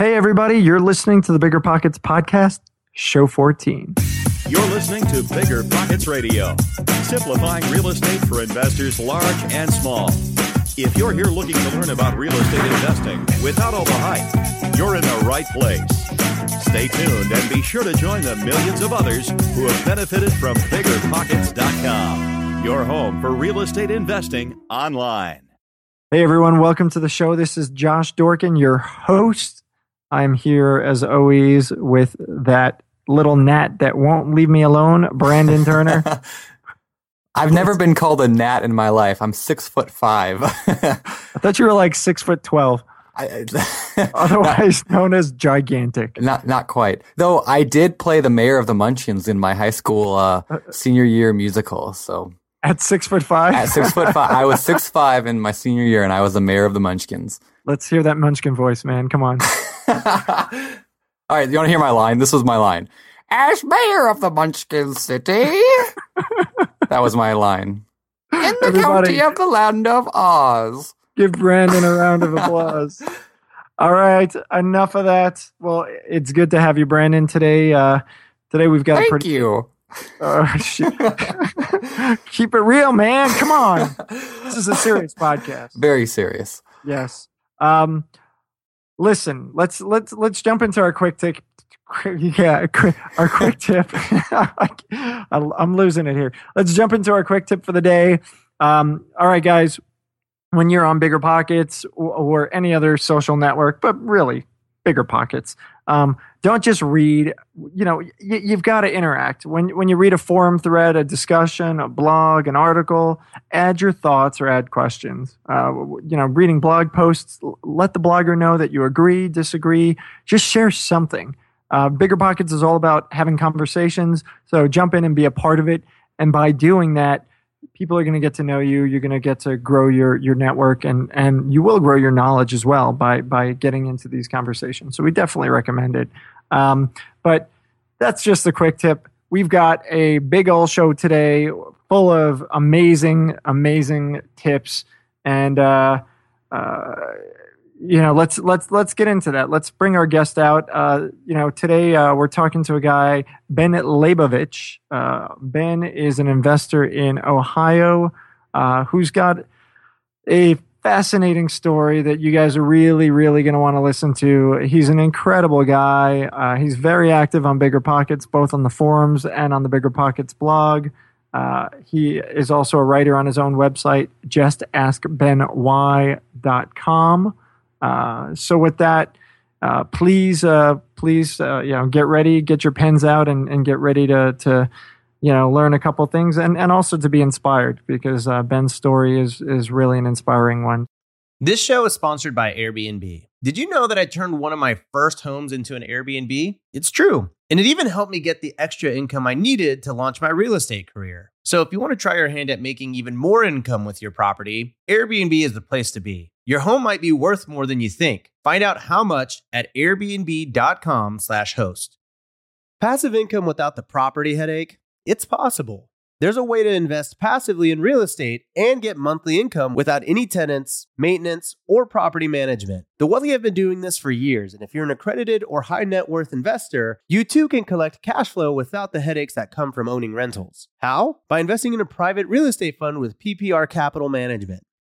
Hey, everybody, you're listening to the Bigger Pockets Podcast, Show 14. You're listening to Bigger Pockets Radio, simplifying real estate for investors large and small. If you're here looking to learn about real estate investing without all the hype, you're in the right place. Stay tuned and be sure to join the millions of others who have benefited from biggerpockets.com, your home for real estate investing online. Hey, everyone, welcome to the show. This is Josh Dorkin, your host I'm here as always with that little gnat that won't leave me alone, Brandon Turner. I've never been called a gnat in my life. I'm six foot five. I thought you were like six foot twelve. I, Otherwise known as gigantic. Not not quite. Though I did play the mayor of the Munchkins in my high school uh, uh senior year musical. So at six foot five. At six foot five, I was six five in my senior year, and I was the mayor of the Munchkins. Let's hear that Munchkin voice, man. Come on. All right, you want to hear my line? This was my line. As mayor of the Munchkin City. that was my line. In the Everybody, county of the land of Oz. Give Brandon a round of applause. All right, enough of that. Well, it's good to have you, Brandon. Today, uh, today we've got Thank a pretty. you. Uh, keep it real, man. Come on. This is a serious podcast. Very serious. Yes. Um, listen, let's let's let's jump into our quick tip. Yeah, our quick tip. I'm losing it here. Let's jump into our quick tip for the day. Um, all right, guys. When you're on Bigger Pockets or, or any other social network, but really Bigger Pockets, um, don't just read. You know, y- you've got to interact. When when you read a forum thread, a discussion, a blog, an article, add your thoughts or add questions. Uh, you know, reading blog posts, let the blogger know that you agree, disagree. Just share something. Uh, Bigger Pockets is all about having conversations. So jump in and be a part of it. And by doing that, people are going to get to know you. You're going to get to grow your your network, and and you will grow your knowledge as well by by getting into these conversations. So we definitely recommend it. Um, but that's just a quick tip. We've got a big old show today, full of amazing, amazing tips, and uh, uh, you know, let's let's let's get into that. Let's bring our guest out. Uh, you know, today uh, we're talking to a guy, Ben Leybovich. Uh, ben is an investor in Ohio uh, who's got a fascinating story that you guys are really, really going to want to listen to. He's an incredible guy. Uh, he's very active on Bigger Pockets, both on the forums and on the Bigger Pockets blog. Uh, he is also a writer on his own website, justaskbenwhy.com. Uh, so with that, uh, please, uh, please, uh, you know, get ready, get your pens out, and, and get ready to to you know learn a couple things, and, and also to be inspired because uh, Ben's story is is really an inspiring one. This show is sponsored by Airbnb. Did you know that I turned one of my first homes into an Airbnb? It's true. And it even helped me get the extra income I needed to launch my real estate career. So if you want to try your hand at making even more income with your property, Airbnb is the place to be. Your home might be worth more than you think. Find out how much at airbnb.com/host. Passive income without the property headache? It's possible. There's a way to invest passively in real estate and get monthly income without any tenants, maintenance, or property management. The Wealthy have been doing this for years, and if you're an accredited or high net worth investor, you too can collect cash flow without the headaches that come from owning rentals. How? By investing in a private real estate fund with PPR Capital Management.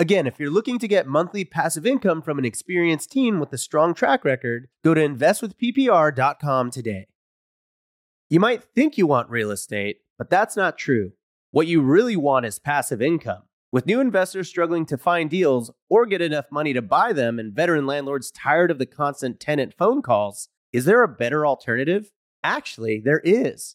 Again, if you're looking to get monthly passive income from an experienced team with a strong track record, go to investwithppr.com today. You might think you want real estate, but that's not true. What you really want is passive income. With new investors struggling to find deals or get enough money to buy them, and veteran landlords tired of the constant tenant phone calls, is there a better alternative? Actually, there is.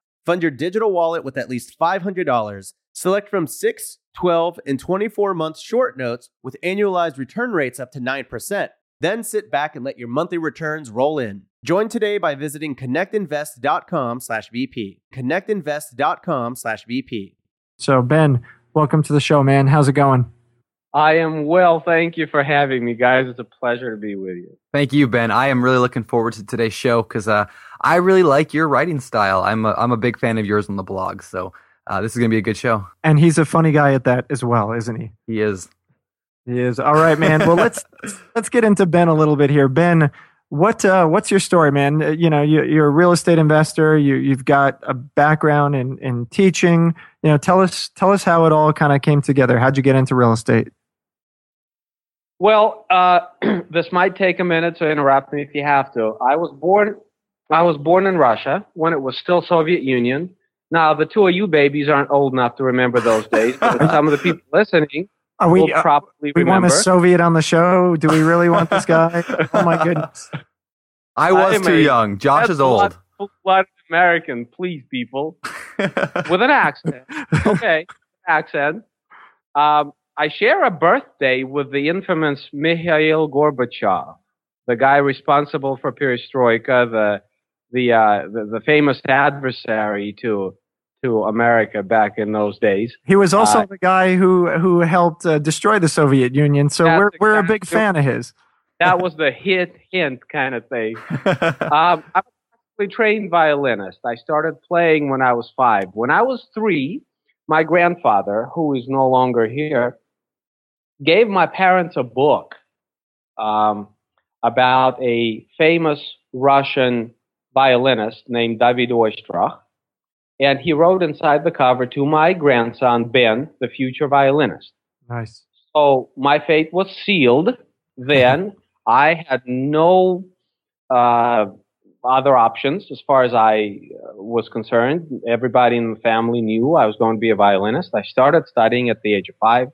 Fund your digital wallet with at least $500. Select from 6, 12, and 24 month short notes with annualized return rates up to 9%. Then sit back and let your monthly returns roll in. Join today by visiting connectinvest.com/bp. connectinvest.com/vp. So Ben, welcome to the show, man. How's it going? I am well. Thank you for having me, guys. It's a pleasure to be with you. Thank you, Ben. I am really looking forward to today's show because uh, I really like your writing style. I'm a, I'm a big fan of yours on the blog. So uh, this is going to be a good show. And he's a funny guy at that as well, isn't he? He is. He is. All right, man. Well, let's let's get into Ben a little bit here. Ben, what uh, what's your story, man? Uh, you know, you, you're a real estate investor. You you've got a background in in teaching. You know, tell us tell us how it all kind of came together. How'd you get into real estate? Well, uh, this might take a minute, so interrupt me if you have to. I was born, I was born in Russia when it was still Soviet Union. Now, the two of you babies aren't old enough to remember those days, but some of the people listening Are we, will uh, probably we remember. want a Soviet on the show. Do we really want this guy? oh my goodness. I was I'm too a- young. Josh is old. Blood American, please, people, with an accent. Okay, accent. Um, I share a birthday with the infamous Mikhail Gorbachev, the guy responsible for perestroika, the the uh, the, the famous adversary to to America back in those days. He was also Uh, the guy who who helped uh, destroy the Soviet Union. So we're we're a big fan of his. That was the hit hint kind of thing. Um, I'm a trained violinist. I started playing when I was five. When I was three, my grandfather, who is no longer here, gave my parents a book um, about a famous Russian violinist named David Oistrakh. And he wrote inside the cover to my grandson, Ben, the future violinist. Nice. So my fate was sealed. Then I had no uh, other options as far as I uh, was concerned. Everybody in the family knew I was going to be a violinist. I started studying at the age of five.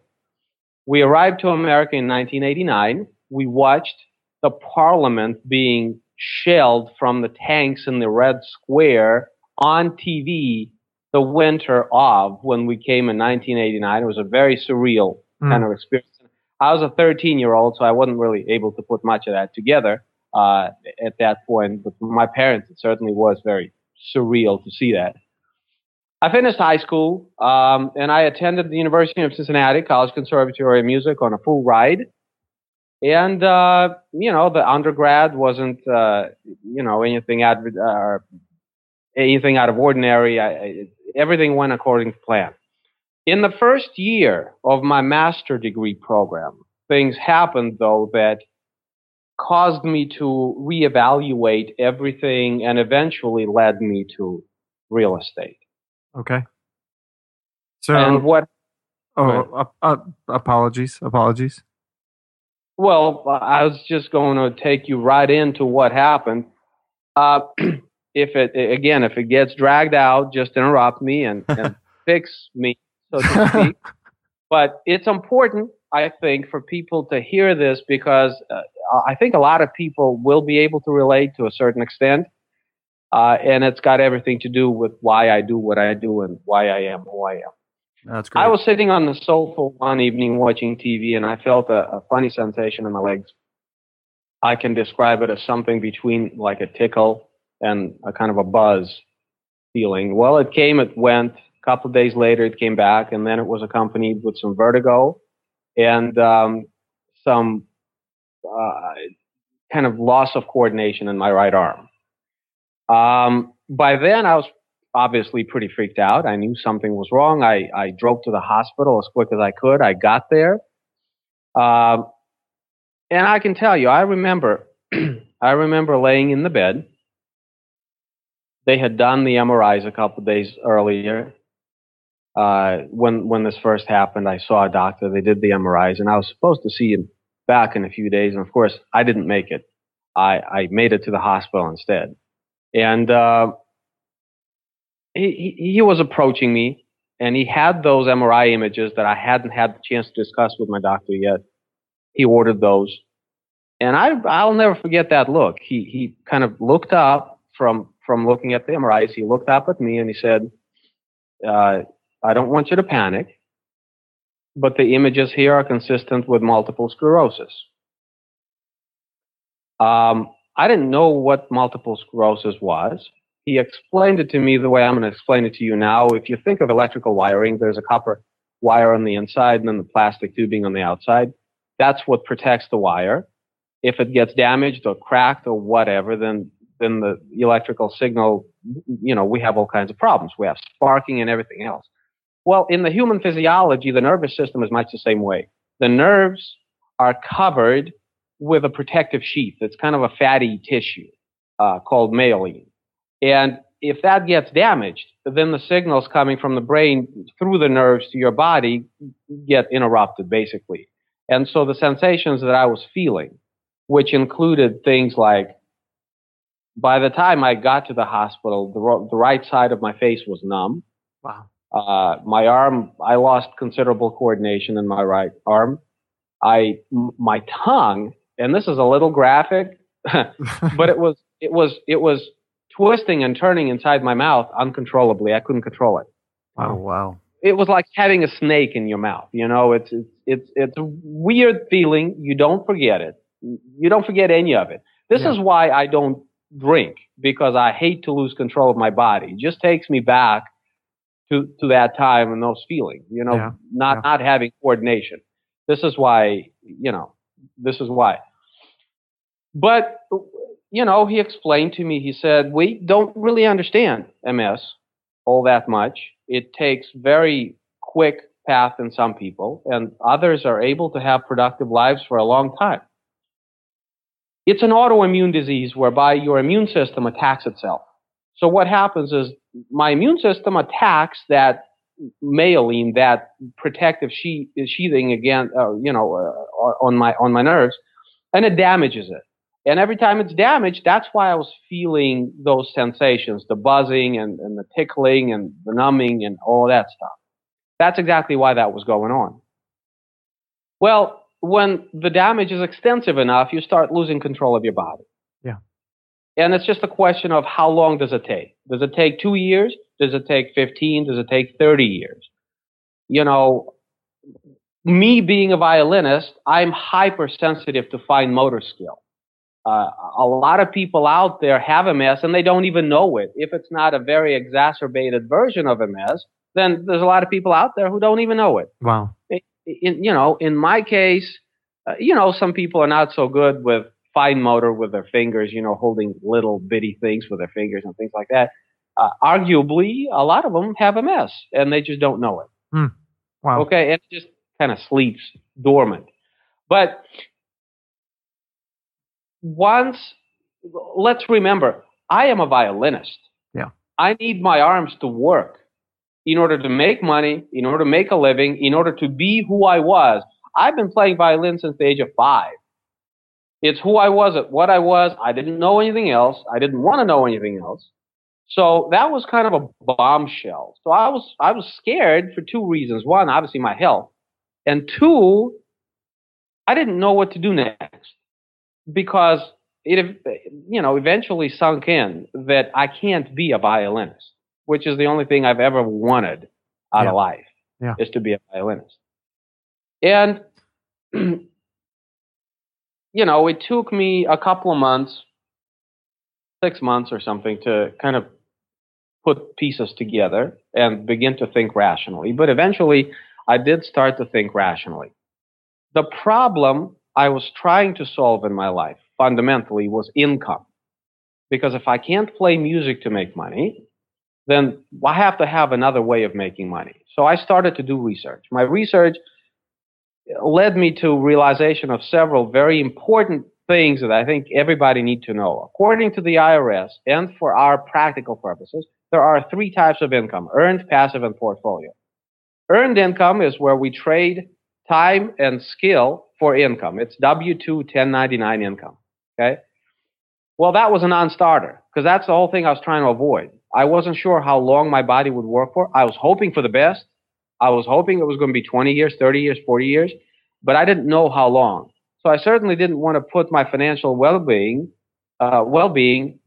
We arrived to America in 1989. We watched the parliament being shelled from the tanks in the Red Square on TV the winter of when we came in 1989. It was a very surreal Mm. kind of experience. I was a 13 year old, so I wasn't really able to put much of that together uh, at that point. But for my parents, it certainly was very surreal to see that. I finished high school, um, and I attended the University of Cincinnati College Conservatory of Music on a full ride. And uh, you know, the undergrad wasn't uh, you know anything adver- uh, anything out of ordinary. I, I, everything went according to plan. In the first year of my master degree program, things happened though that caused me to reevaluate everything and eventually led me to real estate. Okay. So and what, oh, uh, uh, apologies, apologies. Well, I was just going to take you right into what happened. Uh, if it, again, if it gets dragged out, just interrupt me and, and fix me, so to speak. but it's important, I think, for people to hear this because uh, I think a lot of people will be able to relate to a certain extent. Uh, and it's got everything to do with why I do what I do and why I am who I am. That's great. I was sitting on the sofa one evening watching TV and I felt a, a funny sensation in my legs. I can describe it as something between like a tickle and a kind of a buzz feeling. Well, it came, it went. A couple of days later, it came back, and then it was accompanied with some vertigo and um, some uh, kind of loss of coordination in my right arm. Um, by then, I was obviously pretty freaked out. I knew something was wrong. I, I drove to the hospital as quick as I could. I got there. Um, and I can tell you, I remember, I remember laying in the bed. They had done the MRIs a couple days earlier. uh, when when this first happened, I saw a doctor. They did the MRIs, and I was supposed to see him back in a few days. And of course, I didn't make it. I, I made it to the hospital instead. And uh, he, he, was approaching me, and he had those MRI images that I hadn't had the chance to discuss with my doctor yet. He ordered those, and I I'll never forget that look. He he kind of looked up from from looking at the MRIs. He looked up at me and he said, uh, I don't want you to panic, but the images here are consistent with multiple sclerosis. Um, I didn't know what multiple sclerosis was. He explained it to me the way I'm going to explain it to you now. If you think of electrical wiring, there's a copper wire on the inside and then the plastic tubing on the outside. That's what protects the wire. If it gets damaged or cracked or whatever, then then the electrical signal, you know, we have all kinds of problems. We have sparking and everything else. Well, in the human physiology, the nervous system is much the same way. The nerves are covered with a protective sheath. It's kind of a fatty tissue uh, called myelin. And if that gets damaged, then the signals coming from the brain through the nerves to your body get interrupted, basically. And so the sensations that I was feeling, which included things like, by the time I got to the hospital, the, the right side of my face was numb. Wow. Uh, my arm, I lost considerable coordination in my right arm. I, m- my tongue, and this is a little graphic, but it was, it was, it was twisting and turning inside my mouth uncontrollably. I couldn't control it. Oh, wow. It was like having a snake in your mouth. You know, it's, it's, it's, it's a weird feeling. You don't forget it. You don't forget any of it. This Yeah. is why I don't drink because I hate to lose control of my body. It just takes me back to to that time and those feelings. You know, Yeah, not yeah. not having coordination. This is why. You know, this is why. But you know, he explained to me. He said, "We don't really understand MS all that much. It takes very quick path in some people, and others are able to have productive lives for a long time." It's an autoimmune disease whereby your immune system attacks itself. So what happens is my immune system attacks that myelin, that protective sheath, sheathing again, uh, you know, uh, on my on my nerves, and it damages it. And every time it's damaged, that's why I was feeling those sensations, the buzzing and, and the tickling and the numbing and all that stuff. That's exactly why that was going on. Well, when the damage is extensive enough, you start losing control of your body. Yeah. And it's just a question of how long does it take? Does it take two years? Does it take 15? Does it take 30 years? You know, me being a violinist, I'm hypersensitive to fine motor skill. Uh, a lot of people out there have MS and they don't even know it. If it's not a very exacerbated version of MS, then there's a lot of people out there who don't even know it Wow. in you know in my case uh, you know some people are not so good with fine motor with their fingers you know holding little bitty things with their fingers and things like that uh, arguably a lot of them have ms and they just don't know it Wow. okay and it just kind of sleeps dormant but once let's remember i am a violinist. Yeah. i need my arms to work in order to make money in order to make a living in order to be who i was. I've been playing violin since the age of five. It's who i was at what i was. I didn't know anything else. I didn't want to know anything else. So that was kind of a bombshell. So i was i was scared for two reasons. One obviously my health. And two i didn't know what to do next because it you know eventually sunk in that I can't be a violinist, which is the only thing I've ever wanted out Yeah. of life Yeah. is to be a violinist. And you know, it took me a couple of months, six months or something to kind of put pieces together and begin to think rationally. But eventually I did start to think rationally. The problem I was trying to solve in my life fundamentally was income. Because if I can't play music to make money, then I have to have another way of making money. So I started to do research. My research led me to realization of several very important things that I think everybody need to know. According to the IRS and for our practical purposes, there are three types of income, earned, passive, and portfolio. Earned income is where we trade time and skill for income. It's W-2 1099 income. Okay. Well, that was a non-starter because that's the whole thing I was trying to avoid. I wasn't sure how long my body would work for. I was hoping for the best. I was hoping it was going to be 20 years, 30 years, 40 years, but I didn't know how long. So I certainly didn't want to put my financial well-being, uh, well-being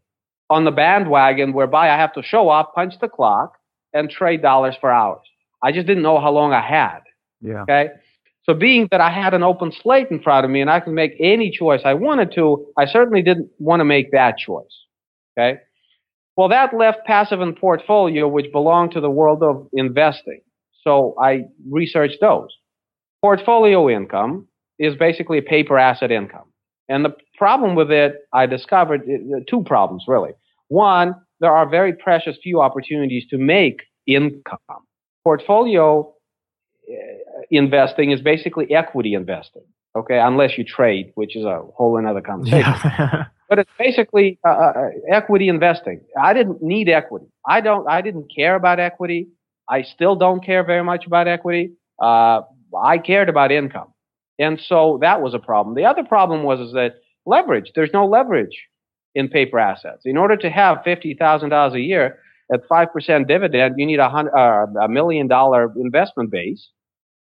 on the bandwagon whereby I have to show up, punch the clock, and trade dollars for hours. I just didn't know how long I had. Yeah. Okay. So being that I had an open slate in front of me and I could make any choice I wanted to, I certainly didn't want to make that choice. Okay. Well, that left passive and portfolio, which belonged to the world of investing. So I researched those. Portfolio income is basically a paper asset income. And the problem with it, I discovered two problems really. One, there are very precious few opportunities to make income. Portfolio uh, investing is basically equity investing. Okay, unless you trade, which is a whole another conversation. Yeah. but it's basically uh, uh, uh, equity investing. I didn't need equity. I don't. I didn't care about equity. I still don't care very much about equity. Uh, I cared about income, and so that was a problem. The other problem was is that leverage. There's no leverage in paper assets. In order to have fifty thousand dollars a year at five percent dividend, you need a hundred, uh, a million dollar investment base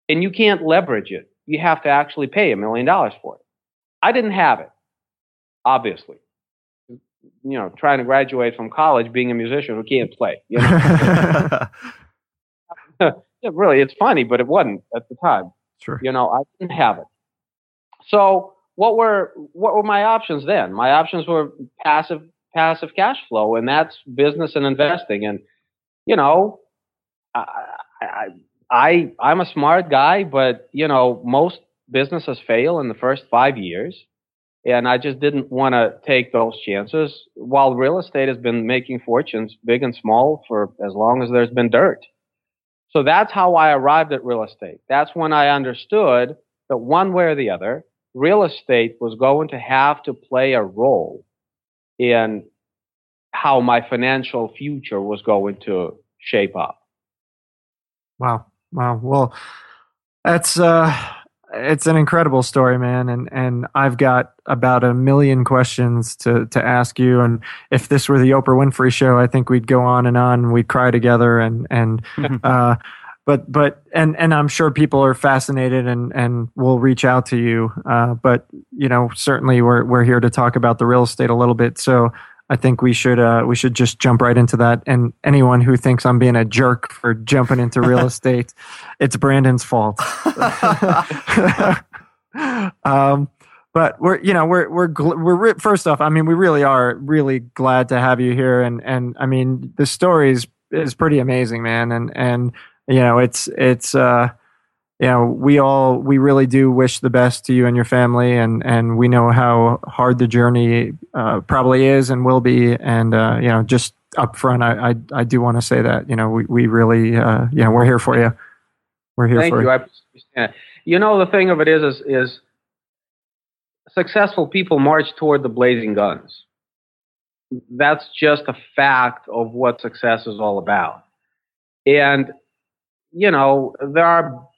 and you can't leverage it. You have to actually pay a million dollars for it. I didn't have it, obviously. You know, trying to graduate from college, being a musician who can't play. You know? yeah, really, it's funny, but it wasn't at the time. Sure. You know, I didn't have it. So what were what were my options then? My options were passive passive cash flow, and that's business and investing. And you know, I, I, I I'm a smart guy, but you know most businesses fail in the first five years, and I just didn't want to take those chances. While real estate has been making fortunes, big and small, for as long as there's been dirt. So that's how I arrived at real estate. That's when I understood that one way or the other, real estate was going to have to play a role in how my financial future was going to shape up. Wow. Wow. Well, that's uh it's an incredible story, man, and and I've got about a million questions to to ask you. And if this were the Oprah Winfrey show, I think we'd go on and on. We'd cry together, and and uh, but but and and I'm sure people are fascinated and and will reach out to you. Uh, but you know, certainly we're we're here to talk about the real estate a little bit. So I think we should uh, we should just jump right into that. And anyone who thinks I'm being a jerk for jumping into real estate, it's Brandon's fault. um, but we're you know we're we're we're first off, I mean we really are really glad to have you here, and and I mean the story is is pretty amazing, man, and and you know it's it's. uh you know, we all we really do wish the best to you and your family, and and we know how hard the journey uh, probably is and will be, and uh, you know, just up front, I I, I do want to say that you know we we really uh, you know we're here for you. We're here Thank for you. you. I You know, the thing of it is, is is successful people march toward the blazing guns. That's just a fact of what success is all about. And, you know, there are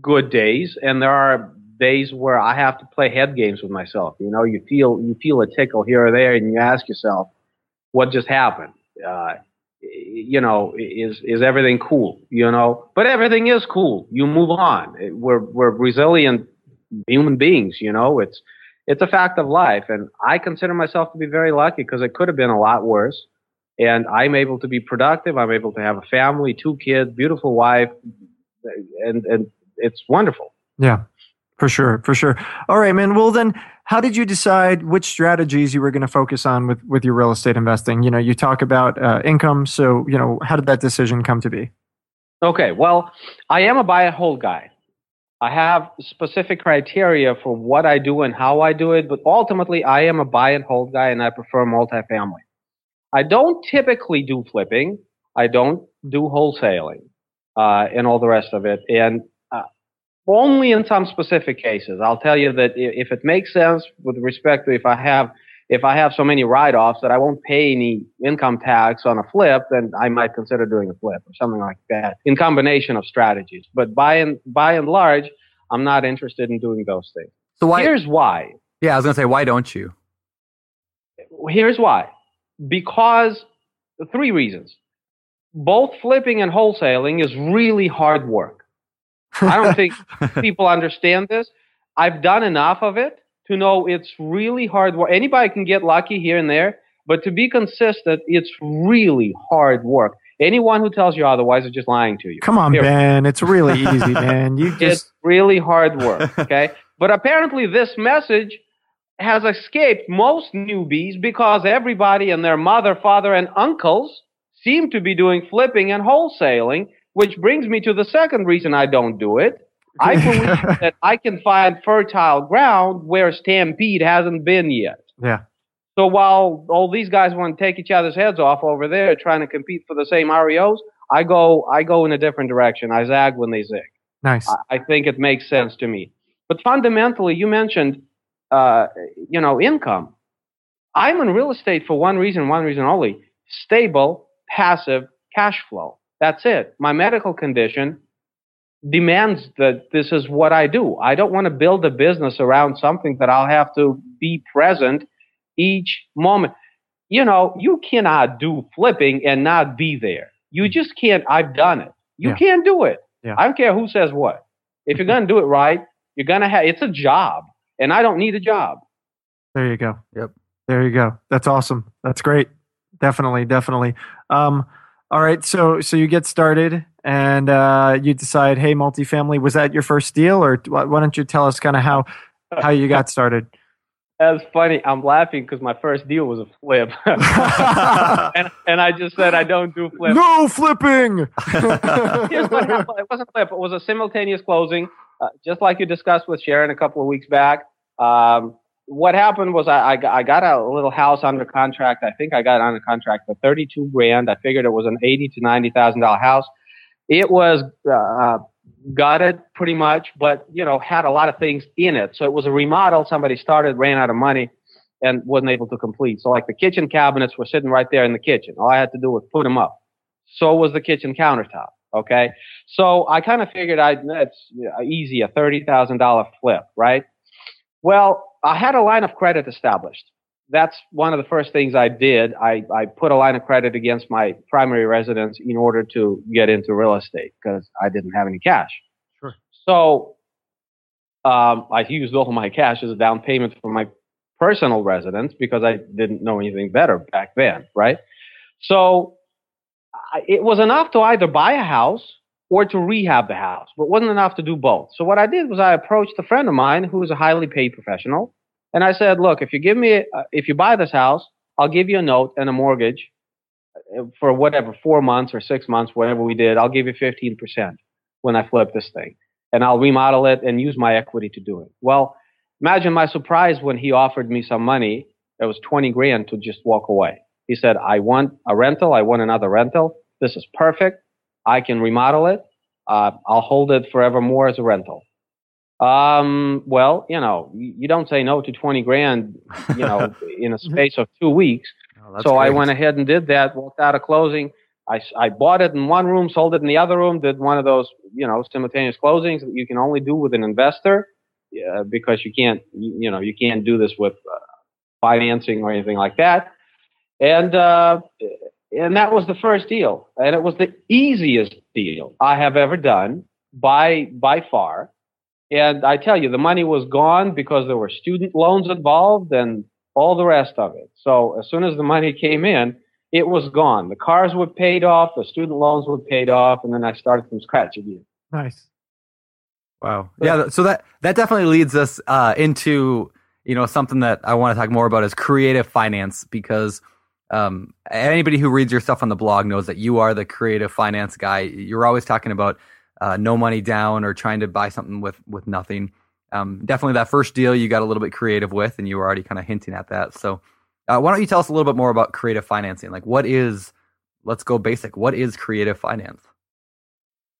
good days, and there are days where I have to play head games with myself. You know, you feel you feel a tickle here or there, and you ask yourself, "What just happened?" Uh, you know, is is everything cool? You know, but everything is cool. You move on. We're we're resilient human beings. You know, it's it's a fact of life, and I consider myself to be very lucky because it could have been a lot worse. And I'm able to be productive. I'm able to have a family, two kids, beautiful wife, and and it's wonderful. Yeah, for sure, for sure. All right, man. Well, then, how did you decide which strategies you were going to focus on with with your real estate investing? You know, you talk about uh, income, so you know, how did that decision come to be? Okay, well, I am a buy and hold guy. I have specific criteria for what I do and how I do it, but ultimately, I am a buy and hold guy, and I prefer multifamily. I don't typically do flipping. I don't do wholesaling uh, and all the rest of it. And only in some specific cases. I'll tell you that if it makes sense with respect to if I have if I have so many write-offs that I won't pay any income tax on a flip, then I might consider doing a flip or something like that in combination of strategies. But by and by and large, I'm not interested in doing those things. So why? Here's why. Yeah, I was gonna say, why don't you? Here's why. Because three reasons. Both flipping and wholesaling is really hard work. I don't think people understand this. I've done enough of it to know it's really hard work. Anybody can get lucky here and there, but to be consistent, it's really hard work. Anyone who tells you otherwise is just lying to you. Come on, here. Ben. It's really easy, man. You just It's really hard work, okay? but apparently this message has escaped most newbies because everybody and their mother, father, and uncles seem to be doing flipping and wholesaling, which brings me to the second reason I don't do it. I believe that I can find fertile ground where Stampede hasn't been yet. Yeah. So while all these guys want to take each other's heads off over there trying to compete for the same REOs, I go I go in a different direction. I zag when they zig. Nice. I, I think it makes sense to me. But fundamentally, you mentioned uh, you know income. I'm in real estate for one reason, one reason only: stable, passive cash flow. That's it. My medical condition demands that this is what I do. I don't want to build a business around something that I'll have to be present each moment. You know, you cannot do flipping and not be there. You just can't. I've done it. You Yeah. can't do it. Yeah. I don't care who says what. If you're going to do it right, you're going to have, it's a job and I don't need a job. There you go. Yep. There you go. That's awesome. That's great. Definitely, definitely. Um, all right. So, so you get started and uh, you decide, hey, multifamily. Was that your first deal, or why don't you tell us kind of how how you got started? That's funny. I'm laughing because my first deal was a flip. and, and I just said I don't do flips. no flipping. Here's what happened. It wasn't a flip. It was a simultaneous closing, uh, just like you discussed with Sharon a couple of weeks back. Um, what happened was I, I, got- got a little house under contract. I think I got it under contract for 32 grand. I figured it was an 80 to 90 thousand dollar house. It was uh, gutted pretty much, but you know had a lot of things in it. So it was a remodel. Somebody started, ran out of money, and wasn't able to complete. So like the kitchen cabinets were sitting right there in the kitchen. All I had to do was put them up. So was the kitchen countertop. Okay. So I kind of figured I that's you easy, a thirty thousand dollar flip, right? Well, I had a line of credit established. That's one of the first things I did. I, I put a line of credit against my primary residence in order to get into real estate because I didn't have any cash. Sure. So um, I used all of my cash as a down payment for my personal residence because I didn't know anything better back then, right? So I, it was enough to either buy a house or to rehab the house, but wasn't enough to do both. So what I did was I approached a friend of mine who was a highly paid professional, and I said, "Look, if you give me, uh, if you buy this house, I'll give you a note and a mortgage uh, for whatever four months or six months, whatever we did. I'll give you fifteen percent when I flip this thing, and I'll remodel it and use my equity to do it." Well, imagine my surprise when he offered me some money. It was twenty grand to just walk away. He said, "I want a rental. I want another rental. This is perfect. I can remodel it. Uh, I'll hold it forevermore as a rental." Um, well, you know, you, don't say no to 20 grand, you know, in a space of two weeks. Oh, so I went ahead and did that, walked out of closing. I bought it in one room, sold it in the other room, did one of those, you know, simultaneous closings that you can only do with an investor, yeah, because you can't, you, you know, you can't do this with uh, financing or anything like that. And, uh, and that was the first deal. And it was the easiest deal I have ever done by, by far. And I tell you, the money was gone because there were student loans involved and all the rest of it. So as soon as the money came in, it was gone. The cars were paid off, the student loans were paid off, and then I started from scratch again. nice. Wow. Yeah. So that that definitely leads us uh, into you know something that I want to talk more about is creative finance because um, anybody who reads your stuff on the blog knows that you are the creative finance guy. You're always talking about uh, no money down or trying to buy something with with nothing. Um, definitely that first deal you got a little bit creative with, and you were already kind of hinting at that. So uh, why don't you tell us a little bit more about creative financing? Like what is let's go basic. What is creative finance?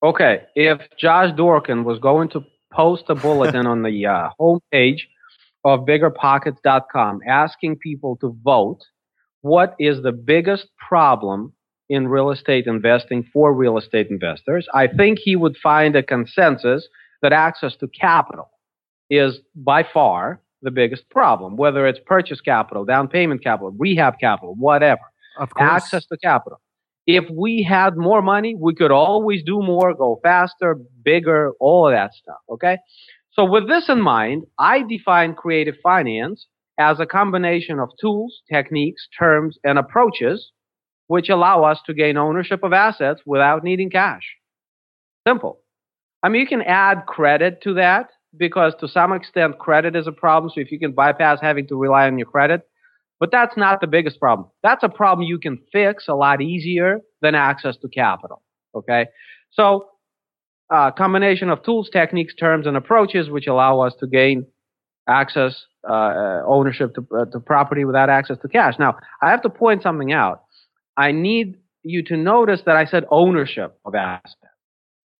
Okay, if Josh Dorkin was going to post a bulletin on the uh, homepage of biggerpockets.com asking people to vote what is the biggest problem in real estate investing for real estate investors, I think he would find a consensus that access to capital is by far the biggest problem, whether it's purchase capital, down payment capital, rehab capital, whatever. Of course. Access to capital. If we had more money, we could always do more, go faster, bigger, all of that stuff. Okay. So with this in mind, I define creative finance as a combination of tools, techniques, terms, and approaches which allow us to gain ownership of assets without needing cash. Simple. I mean, you can add credit to that because to some extent credit is a problem. So if you can bypass having to rely on your credit, but that's not the biggest problem. That's a problem you can fix a lot easier than access to capital. Okay. So, uh, combination of tools, techniques, terms, and approaches which allow us to gain access, uh, uh, ownership to, uh, to property without access to cash. Now, I have to point something out. I need you to notice that I said ownership of assets.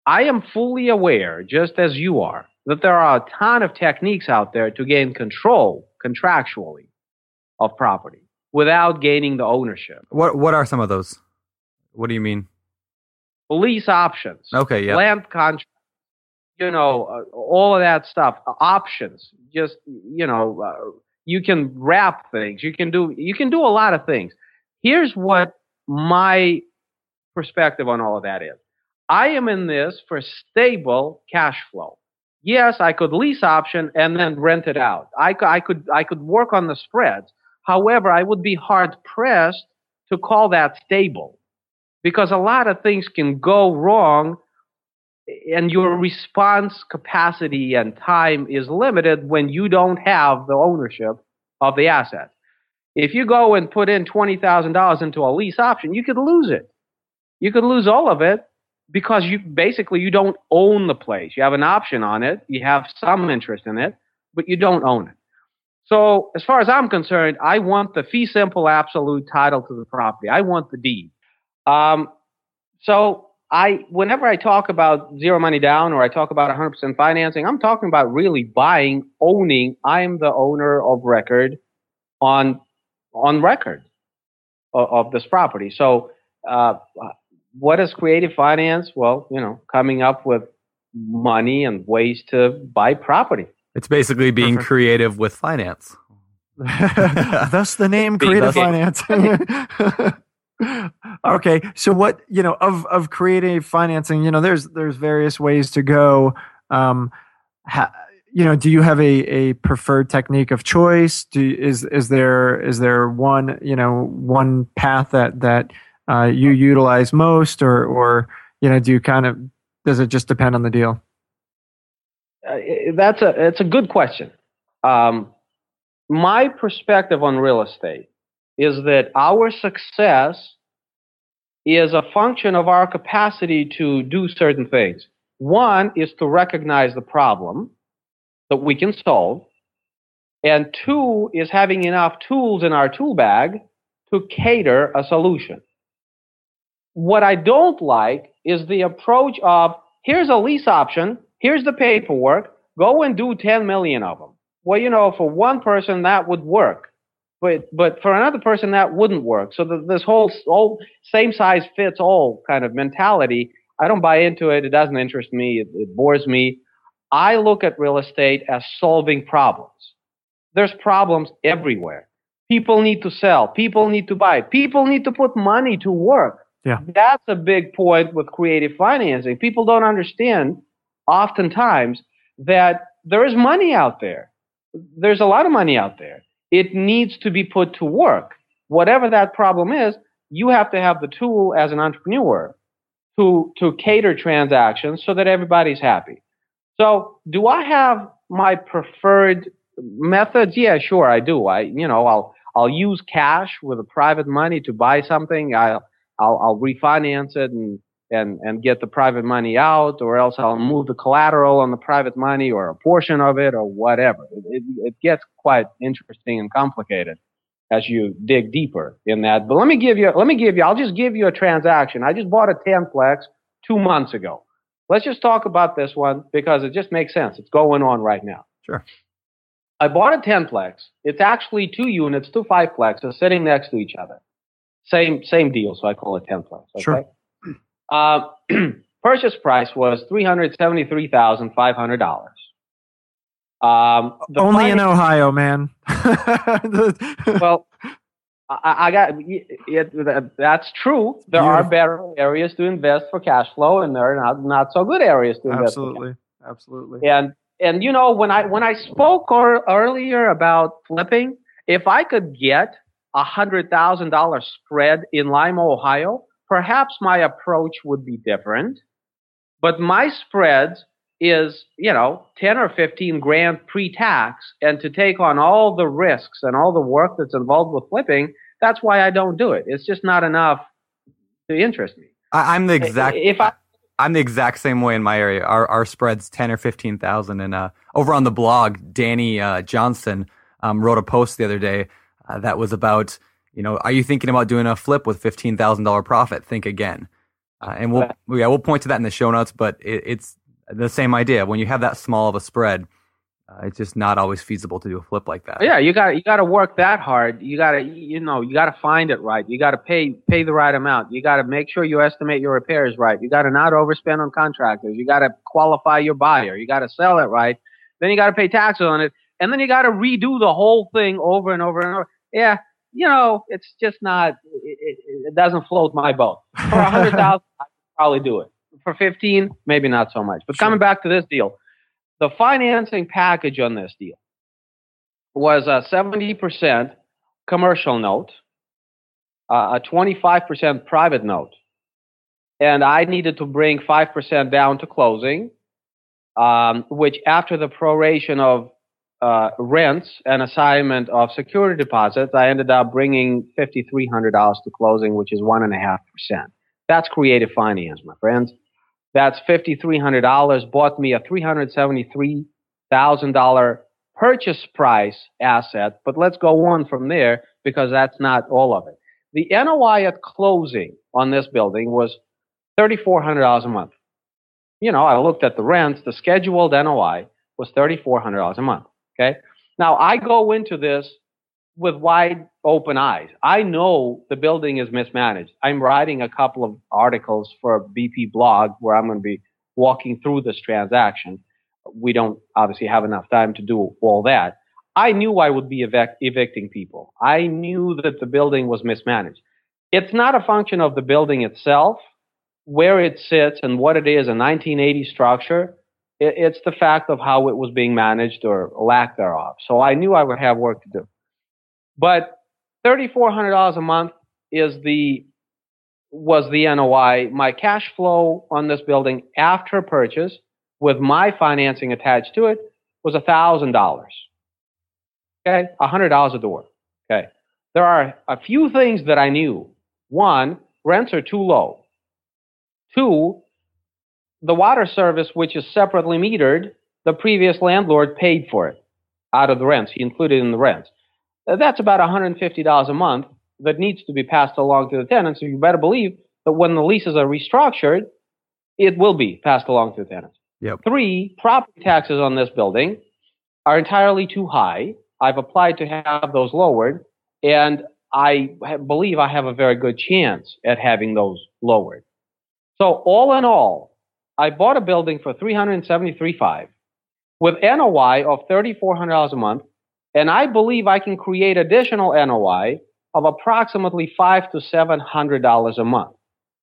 I am fully aware, just as you are, that there are a ton of techniques out there to gain control contractually of property without gaining the ownership. What What are some of those? What do you mean? Lease options. Okay, yeah. Land contract. You know, uh, all of that stuff. Uh, options. Just you know, uh, you can wrap things. You can do. You can do a lot of things. Here's what my perspective on all of that is. I am in this for stable cash flow. Yes, I could lease option and then rent it out. I, I could I could work on the spreads. However, I would be hard pressed to call that stable because a lot of things can go wrong and your response capacity and time is limited when you don't have the ownership of the asset. If you go and put in $20,000 into a lease option, you could lose it. You could lose all of it because you basically you don't own the place. You have an option on it. You have some interest in it, but you don't own it. So as far as I'm concerned, I want the fee simple absolute title to the property. I want the deed. Um, so I, whenever I talk about zero money down or I talk about 100% financing, I'm talking about really buying, owning. I'm the owner of record on, on record of, of this property. So, uh, what is creative finance? Well, you know, coming up with money and ways to buy property. It's basically being Perfect. creative with finance. Thus the name creative finance. okay, so what you know of of creative financing? You know, there's there's various ways to go. Um, ha, you know, do you have a, a preferred technique of choice? Do is is there is there one you know one path that that uh, you utilize most, or or you know, do you kind of does it just depend on the deal? Uh, that's a it's a good question. Um, my perspective on real estate is that our success is a function of our capacity to do certain things. One is to recognize the problem that we can solve. And two is having enough tools in our tool bag to cater a solution. What I don't like is the approach of here's a lease option, here's the paperwork, go and do 10 million of them. Well, you know, for one person that would work, but but for another person that wouldn't work. So the, this whole whole same size fits all kind of mentality, I don't buy into it. It doesn't interest me. It, it bores me. I look at real estate as solving problems. There's problems everywhere. People need to sell. People need to buy. People need to put money to work. Yeah. That's a big point with creative financing. People don't understand oftentimes that there is money out there. There's a lot of money out there. It needs to be put to work. Whatever that problem is, you have to have the tool as an entrepreneur to, to cater transactions so that everybody's happy. So do I have my preferred methods? Yeah, sure, I do. I, you know, I'll, I'll use cash with a private money to buy something. I'll, I'll, I'll refinance it and, and, and get the private money out, or else I'll move the collateral on the private money or a portion of it or whatever. It, it, it gets quite interesting and complicated as you dig deeper in that. But let me give you, let me give you, I'll just give you a transaction. I just bought a Tenplex two months ago. Let's just talk about this one because it just makes sense. It's going on right now. Sure. I bought a 10plex. It's actually two units, two fiveplexes sitting next to each other. Same same deal, so I call it 10plex. Okay? Sure. Uh, purchase price was three hundred seventy three thousand five hundred dollars. Um, Only in Ohio, man. Well, I, I got it, that's true. There are better areas to invest for cash flow, and there are not not so good areas to invest. for absolutely, absolutely. And and you know when I when I spoke or, earlier about flipping, if I could get a hundred thousand dollar spread in Lima, Ohio, perhaps my approach would be different. But my spreads is you know ten or fifteen grand pre-tax, and to take on all the risks and all the work that's involved with flipping, that's why I don't do it. It's just not enough to interest me. I, I'm the exact. If I I'm the exact same way in my area. Our our spreads ten or fifteen thousand, and uh, over on the blog, Danny uh, Johnson um, wrote a post the other day uh, that was about you know, are you thinking about doing a flip with fifteen thousand dollar profit? Think again, uh, and we'll yeah we'll point to that in the show notes. But it, it's the same idea. When you have that small of a spread, uh, it's just not always feasible to do a flip like that. Yeah, you got you got to work that hard. You got to you know you got to find it right. You got to pay pay the right amount. You got to make sure you estimate your repairs right. You got to not overspend on contractors. You got to qualify your buyer. You got to sell it right. Then you got to pay taxes on it, and then you got to redo the whole thing over and over and over. Yeah, you know it's just not. It, it, it doesn't float my boat. For a hundred thousand, I could probably do it. For fifteen, maybe not so much. But coming back to this deal, the financing package on this deal was a 70% commercial note, uh, a 25% private note, and I needed to bring 5% down to closing, um, which after the proration of uh, rents and assignment of security deposits, I ended up bringing $5,300 to closing, which is 1.5%. That's creative finance, my friends. That's $5,300, bought me a $373,000 purchase price asset, but let's go on from there because that's not all of it. The NOI at closing on this building was $3,400 a month. You know, I looked at the rents, the scheduled NOI was $3,400 a month. Okay. Now I go into this with wide open eyes. I know the building is mismanaged. I'm writing a couple of articles for a BP blog where I'm going to be walking through this transaction. We don't obviously have enough time to do all that. I knew I would be evic- evicting people. I knew that the building was mismanaged. It's not a function of the building itself, where it sits and what it is, a 1980 structure. It- it's the fact of how it was being managed or lack thereof. So I knew I would have work to do. But $3,400 a month is the was the NOI. My cash flow on this building after purchase with my financing attached to it was $1,000. Okay, $100 a door. Okay. There are a few things that I knew. One, rents are too low. Two, the water service, which is separately metered, the previous landlord paid for it out of the rents. He included it in the rents. Uh, That's about $150 a month that needs to be passed along to the tenants. So you better believe that when the leases are restructured, it will be passed along to the tenants. Yep. Three, property taxes on this building are entirely too high. I've applied to have those lowered, and I believe I have a very good chance at having those lowered. So all in all, I bought a building for three hundred seventy-three five with NOI of thirty-four hundred dollars a month, and I believe I can create additional NOI of approximately five to seven hundred dollars a month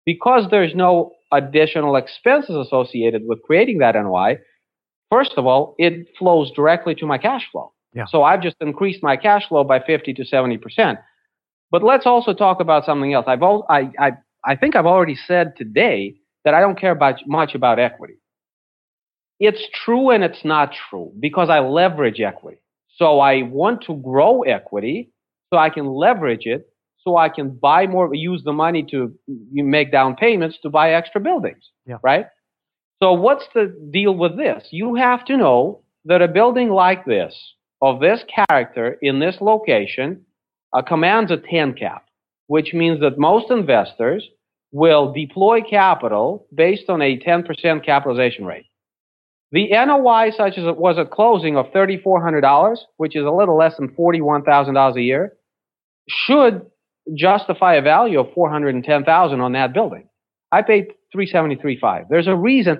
because there's no additional expenses associated with creating that NOI. First of all, it flows directly to my cash flow. Yeah. So I've just increased my cash flow by 50 to 70%. But let's also talk about something else. I've al- I, I, I think I've already said today that I don't care about, much about equity. It's true and it's not true because I leverage equity. So I want to grow equity so I can leverage it so I can buy more, use the money to make down payments to buy extra buildings. Yeah. Right? So what's the deal with this? You have to know that a building like this, of this character, in this location, uh, commands a 10 cap, which means that most investors will deploy capital based on a 10% capitalization rate. The NOI, such as it was at closing of $3,400, which is a little less than $41,000 a year, should justify a value of 410000 on that building. I paid 373.5. There's a reason.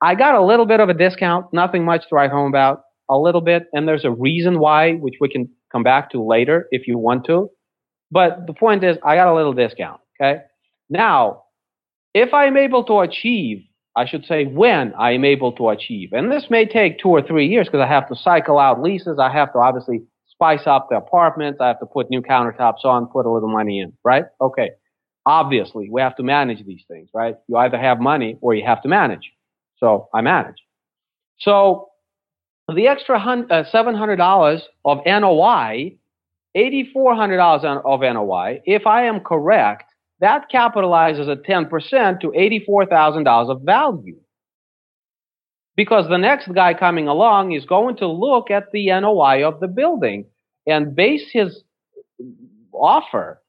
I got a little bit of a discount, nothing much to write home about, a little bit, and there's a reason why, which we can come back to later if you want to. But the point is, I got a little discount. Okay. Now, if I'm able to achieve I should say when I am able to achieve. And this may take two or three years because I have to cycle out leases. I have to obviously spice up the apartments. I have to put new countertops on, put a little money in, right? Okay. Obviously, we have to manage these things, right? You either have money or you have to manage. So I manage. So the extra uh, $700 of NOI, $8,400 of NOI, if I am correct, that capitalizes at 10% to $84,000 of value. Because the next guy coming along is going to look at the NOI of the building and base his offer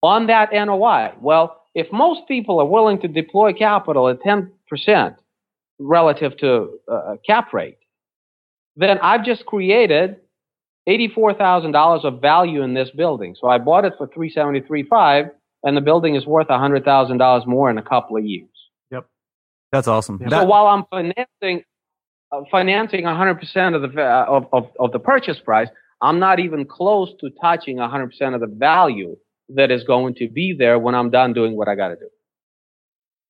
on that NOI. Well, if most people are willing to deploy capital at 10% relative to uh, cap rate, then I've just created $84,000 of value in this building. So I bought it for 373.5 and the building is worth $100,000 more in a couple of years. Yep. That's awesome. So that- while I'm financing uh, financing 100% of the uh, of, of, of the purchase price, I'm not even close to touching 100% of the value that is going to be there when I'm done doing what I got to do.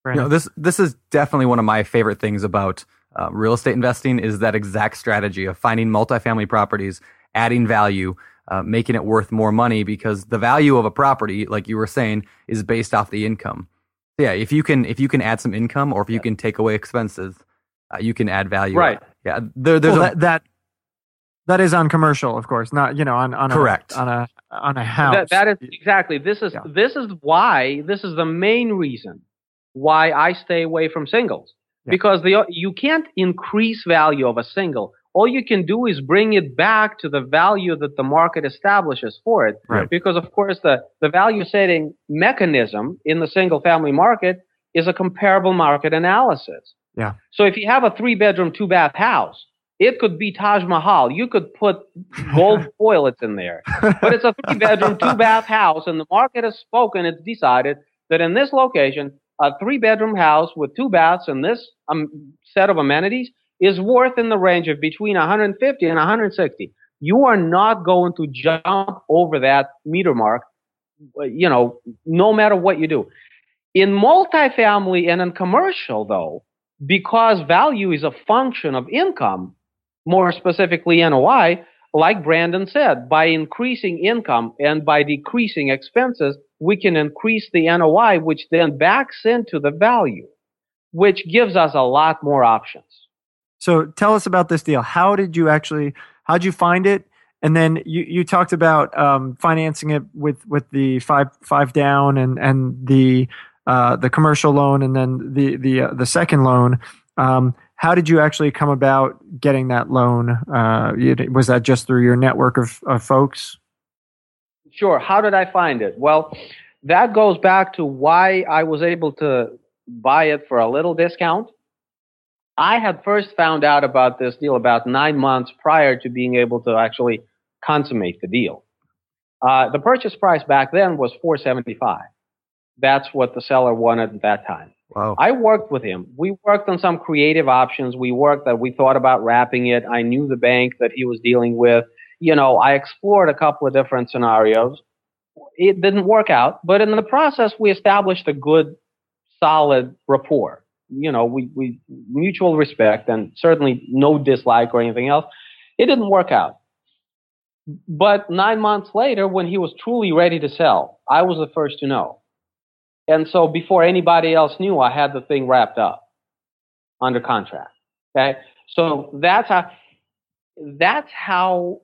You know, this this is definitely one of my favorite things about uh, real estate investing is that exact strategy of finding multifamily properties, adding value, uh, making it worth more money because the value of a property, like you were saying, is based off the income. yeah, if you can if you can add some income or if you can take away expenses, uh, you can add value. Right. Yeah. There, there's well, a, that, that that is on commercial, of course, not you know on on correct a, on a on a house. That, that is exactly. This is yeah. this is why this is the main reason why I stay away from singles yeah. because the you can't increase value of a single all you can do is bring it back to the value that the market establishes for it. Right. Because of course the, the value setting mechanism in the single family market is a comparable market analysis. Yeah. So if you have a three bedroom, two bath house, it could be Taj Mahal. You could put gold toilets in there, but it's a three bedroom, two bath house and the market has spoken. It's decided that in this location, a three bedroom house with two baths and this um, set of amenities is worth in the range of between 150 and 160. You are not going to jump over that meter mark, you know, no matter what you do. In multifamily and in commercial, though, because value is a function of income, more specifically NOI, like Brandon said, by increasing income and by decreasing expenses, we can increase the NOI, which then backs into the value, which gives us a lot more options. So tell us about this deal. How did you actually? How did you find it? And then you, you talked about um, financing it with, with the five five down and and the uh, the commercial loan and then the the uh, the second loan. Um, how did you actually come about getting that loan? Uh, was that just through your network of, of folks? Sure. How did I find it? Well, that goes back to why I was able to buy it for a little discount I had first found out about this deal about nine months prior to being able to actually consummate the deal. Uh, the purchase price back then was 475. That's what the seller wanted at that time. Wow. I worked with him. We worked on some creative options. We worked that we thought about wrapping it. I knew the bank that he was dealing with. You know, I explored a couple of different scenarios. It didn't work out, but in the process, we established a good, solid rapport you know, we, we mutual respect and certainly no dislike or anything else. It didn't work out. But nine months later, when he was truly ready to sell, I was the first to know. And so before anybody else knew, I had the thing wrapped up under contract. Okay. So that's how, that's how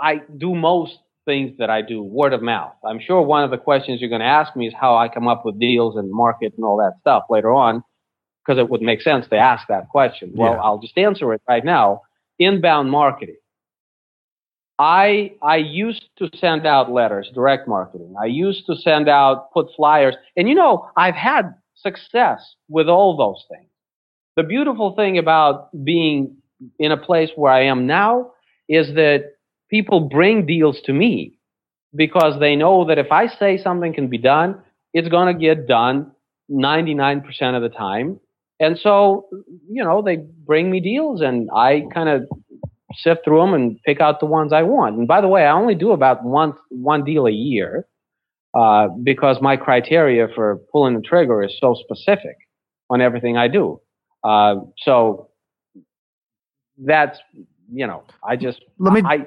I do most things that I do, word of mouth. I'm sure one of the questions you're going to ask me is how I come up with deals and market and all that stuff later on because it would make sense to ask that question. Well, yeah. I'll just answer it right now. Inbound marketing. I I used to send out letters, direct marketing. I used to send out, put flyers, and you know, I've had success with all those things. The beautiful thing about being in a place where I am now is that people bring deals to me because they know that if I say something can be done, it's going to get done 99% of the time. And so, you know, they bring me deals and I kind of sift through them and pick out the ones I want. And by the way, I only do about one, one deal a year, uh, because my criteria for pulling the trigger is so specific on everything I do. Uh, so that's, you know, I just, Let me, I,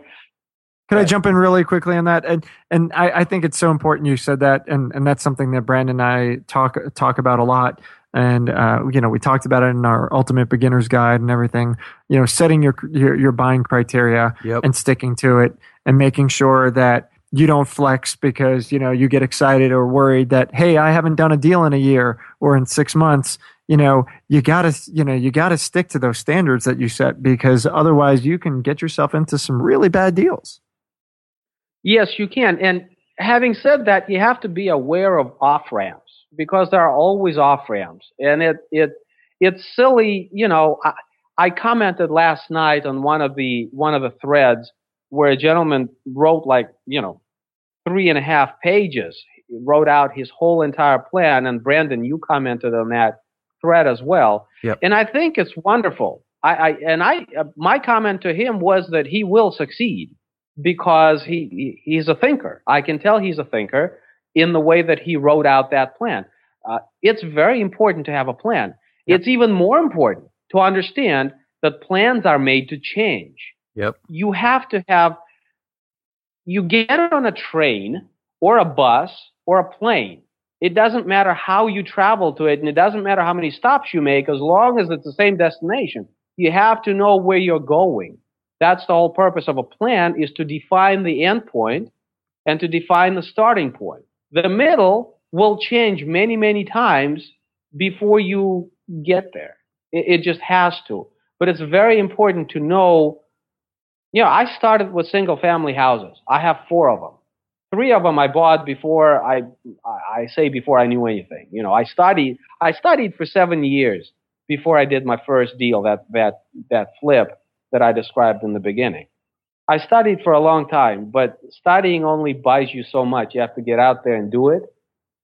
Can I jump in really quickly on that? And and I, I think it's so important you said that, and and that's something that Brandon and I talk talk about a lot. And uh, you know, we talked about it in our Ultimate Beginner's Guide and everything. You know, setting your your, your buying criteria Yep. and sticking to it, and making sure that you don't flex because you know you get excited or worried that hey, I haven't done a deal in a year or in six months. You know, you gotta you know you gotta stick to those standards that you set because otherwise you can get yourself into some really bad deals. Yes, you can. And having said that, you have to be aware of off ramps because there are always off ramps. And it, it, it's silly, you know, I, I commented last night on one of the, one of the threads where a gentleman wrote like, you know, three and a half pages, he wrote out his whole entire plan. And Brandon, you commented on that thread as well. Yep. And I think it's wonderful. I, I and I, uh, my comment to him was that he will succeed because he, he he's a thinker. I can tell he's a thinker in the way that he wrote out that plan. Uh, it's very important to have a plan. It's even more important to understand that plans are made to change. Yep. You have to have. You get on a train or a bus or a plane. It doesn't matter how you travel to it, and it doesn't matter how many stops you make, as long as it's the same destination. You have to know where you're going. That's the whole purpose of a plan is to define the end point and to define the starting point. The middle will change many, many times before you get there. It, it just has to. But it's very important to know, you know, I started with single family houses. I have four of them. Three of them I bought before I, I say before I knew anything. You know, I studied, I studied for seven years before I did my first deal, that, that, that flip that I described in the beginning. I studied for a long time, but studying only buys you so much. You have to get out there and do it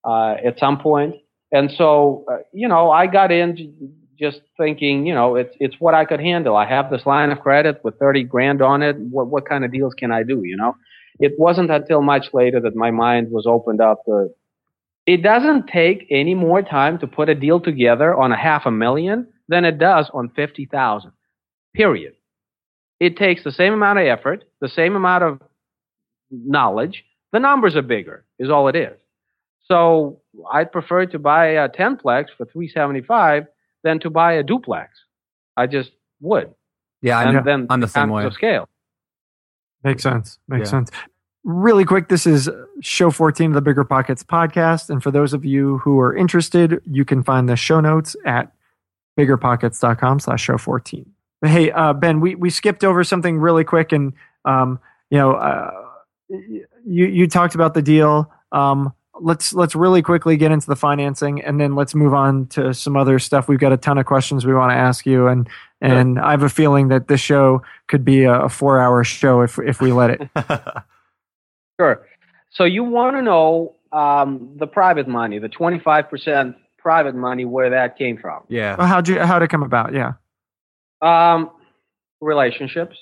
uh, at some point. And so, uh, you know, I got in just thinking, you know, it's it's what I could handle. I have this line of credit with thirty grand on it. What what kind of deals can I do? You know, it wasn't until much later that my mind was opened up to. It doesn't take any more time to put a deal together on a half a million than it does on fifty thousand. Period it takes the same amount of effort, the same amount of knowledge. The numbers are bigger, is all it is. So I'd prefer to buy a tenplex for 375 than to buy a duplex. I just would. Yeah, and I'm, then I'm the same way. of scale. Makes sense. Makes Yeah. sense. Really quick, this is show 14 of the Bigger Pockets podcast. And for those of you who are interested, you can find the show notes at biggerpockets.com slash show 14. But hey, uh, Ben, we, we skipped over something really quick. And, um, you know, uh, you, you talked about the deal. Um, let's, let's really quickly get into the financing and then let's move on to some other stuff. We've got a ton of questions we want to ask you. And, and I have a feeling that this show could be a, a four hour show if, if we let it. Sure. So you want to know um, the private money, the 25% private money, where that came from. yeah. Well, how'd you how'd it come about? Yeah, Um, relationships.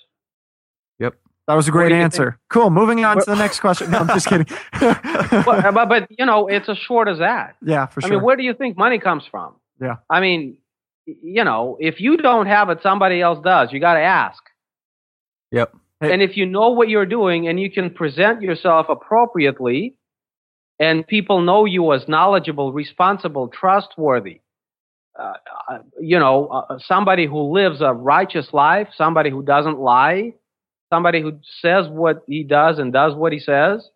Yep. That was a great do you answer. Cool. Moving on to the next question. No, I'm just kidding. but, but, but, you know, it's as short as that. yeah, for sure. I mean, where do you think money comes from? Yeah. I mean, you know, if you don't have it, somebody else does. You got to ask. Yep. Hey- And if you know what you're doing and you can present yourself appropriately, and people know you as knowledgeable, responsible, trustworthy, uh, uh, you know, uh, somebody who lives a righteous life, somebody who doesn't lie, somebody who says what he does and does what he says.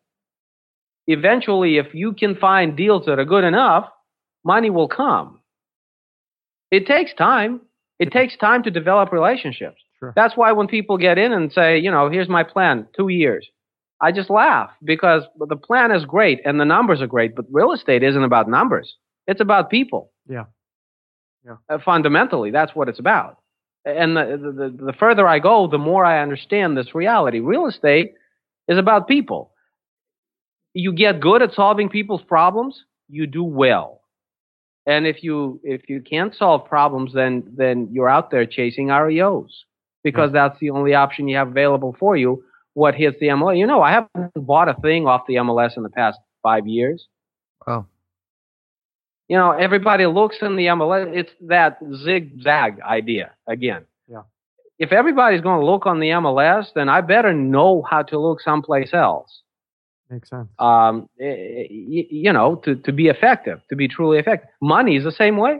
Eventually, if you can find deals that are good enough, money will come. It takes time. It takes time to develop relationships. Sure. That's why when people get in and say, you know, here's my plan, two years, I just laugh because the plan is great and the numbers are great, but real estate isn't about numbers. It's about people. Yeah. Yeah. Uh, fundamentally, that's what it's about. and the, the, the further I go, the more I understand this reality. Real estate is about people. You get good at solving people's problems, you do well. And if you if you can't solve problems, then then you're out there chasing REOs because yeah. that's the only option you have available for you. What hits the MLS? You know, I haven't bought a thing off the MLS in the past five years. Oh. You know, everybody looks in the MLS. It's that zigzag idea again. Yeah. If everybody's going to look on the MLS, then I better know how to look someplace else. Makes sense. Um, you know, to, to be effective, to be truly effective. Money is the same way.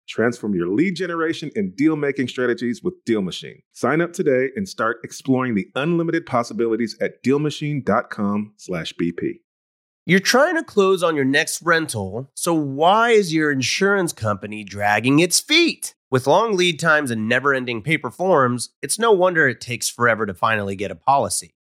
Transform your lead generation and deal making strategies with Deal Machine. Sign up today and start exploring the unlimited possibilities at dealmachine.com/bp. You're trying to close on your next rental, so why is your insurance company dragging its feet? With long lead times and never ending paper forms, it's no wonder it takes forever to finally get a policy.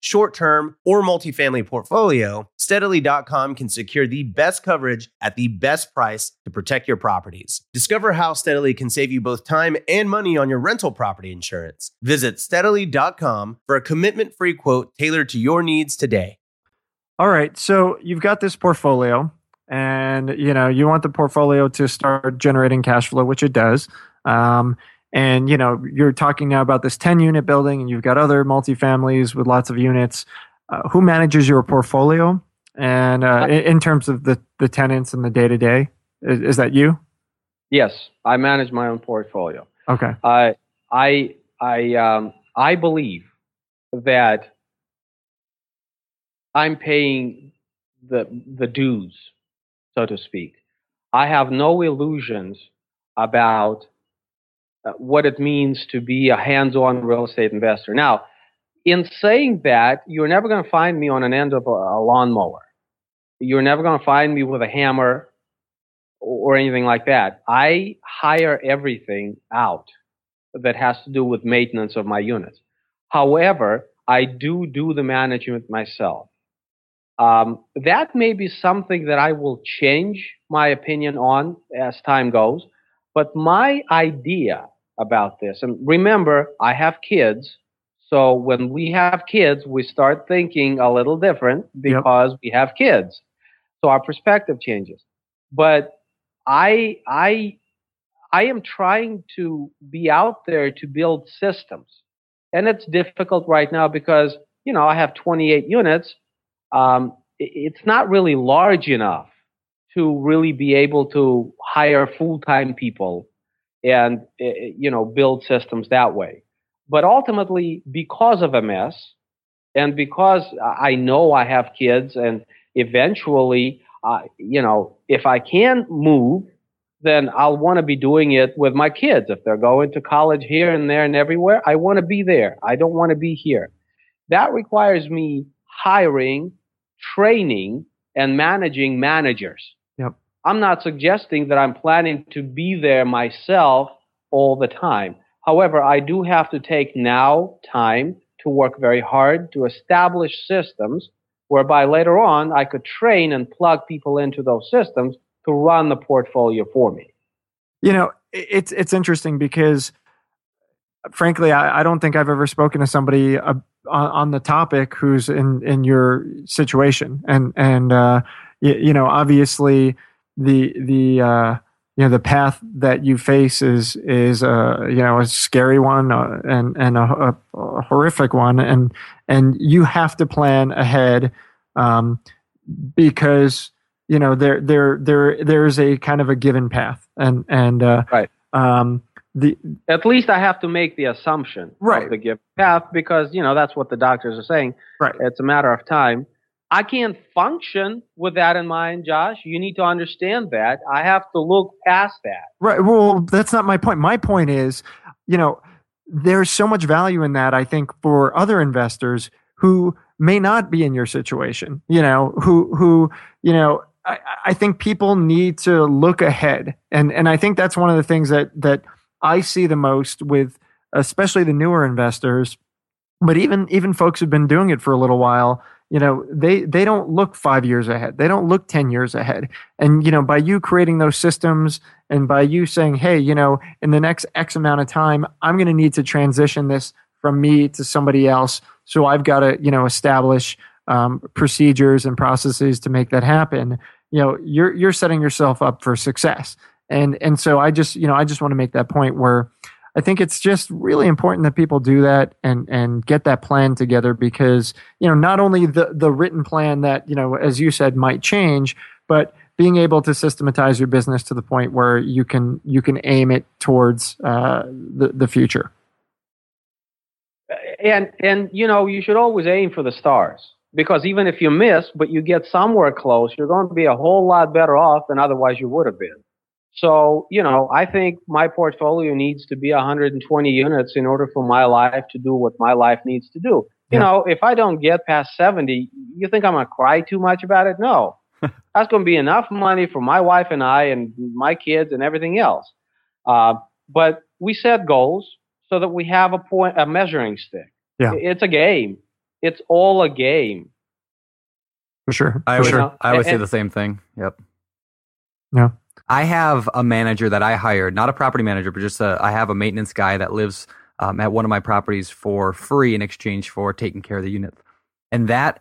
short term, or multifamily portfolio, steadily.com can secure the best coverage at the best price to protect your properties. Discover how Steadily can save you both time and money on your rental property insurance. Visit steadily.com for a commitment free quote tailored to your needs today. All right, so you've got this portfolio and you know you want the portfolio to start generating cash flow which it does um, and you know you're talking now about this 10 unit building and you've got other multifamilies with lots of units. Uh, who manages your portfolio? And uh, in, in, terms of the, the tenants and the day to day is that you? Yes i manage my own portfolio. Okay. I i i um, i believe that i'm paying the the dues so to speak. I have no illusions about uh, what it means to be a hands-on real estate investor. Now, in saying that, you're never going to find me on an end of a, a lawnmower. You're never going to find me with a hammer or anything like that. I hire everything out that has to do with maintenance of my units. However, I do do the management myself. Um, that may be something that I will change my opinion on as time goes But my idea about this, and remember, I have kids. So when we have kids, we start thinking a little different because yep. we have kids. So our perspective changes. But I, I, I am trying to be out there to build systems. And it's difficult right now because, you know, I have 28 units. Um, it's not really large enough to really be able to hire full-time people and eh, eh, you know build systems that way. But ultimately because of ms and because i know i have kids and eventually uh, you know if i can move then i'll want to be doing it with my kids. If they're going to college here and there and everywhere i want to be there. I don't want to be here. That requires me hiring training and managing managers i'm not suggesting that i'm planning to be there myself all the time. However, I do have to take now time to work very hard to establish systems whereby later on I could train and plug people into those systems to run the portfolio for me. You know, it's it's interesting because frankly, I, I don't think I've ever spoken to somebody uh, on, on, the topic who's in in your situation, and and uh, you, you know, obviously the the uh, you know the path that you face is is a you know a scary one uh, and and a, a, a, horrific one and and you have to plan ahead um, because you know there there there there's a kind of a given path and and uh, right. um, the at least I have to make the assumption right. of the given path because you know that's what the doctors are saying. Right. It's a matter of time I can't function with that in mind, Josh. You need to understand that. I have to look past that. Right. Well, that's not my point. My point is, you know, there's so much value in that, I think, for other investors who may not be in your situation, you know, who, who, you know, I, I think people need to look ahead. And, and I think that's one of the things that, that I see the most with, especially the newer investors, but even, even folks who've been doing it for a little while, you know they they don't look five years ahead. They don't look 10 years ahead. And you know by you creating those systems and by you saying hey you know in the next x amount of time i'm going to need to transition this from me to somebody else so i've got to you know establish um, procedures and processes to make that happen you know you're you're setting yourself up for success. And and so i just you know i just want to make that point where I think it's just really important that people do that and and get that plan together because you know not only the the written plan that you know as you said might change, but being able to systematize your business to the point where you can you can aim it towards uh, the the future. And and you know you should always aim for the stars because even if you miss, but you get somewhere close, you're going to be a whole lot better off than otherwise you would have been. So, you know, I think my portfolio needs to be 120 units in order for my life to do what my life needs to do. You yeah. know, if I don't get past 70, you think I'm going to cry too much about it? No. That's going to be enough money for my wife and I and my kids and everything else. Uh, but we set goals so that we have a point, a measuring stick. Yeah. It's a game. It's all a game. For sure. I would, sure. I would and, say the same thing. Yep. Yeah. I have a manager that I hired, not a property manager, but just a, I have a maintenance guy that lives um, at one of my properties for free in exchange for taking care of the units. And that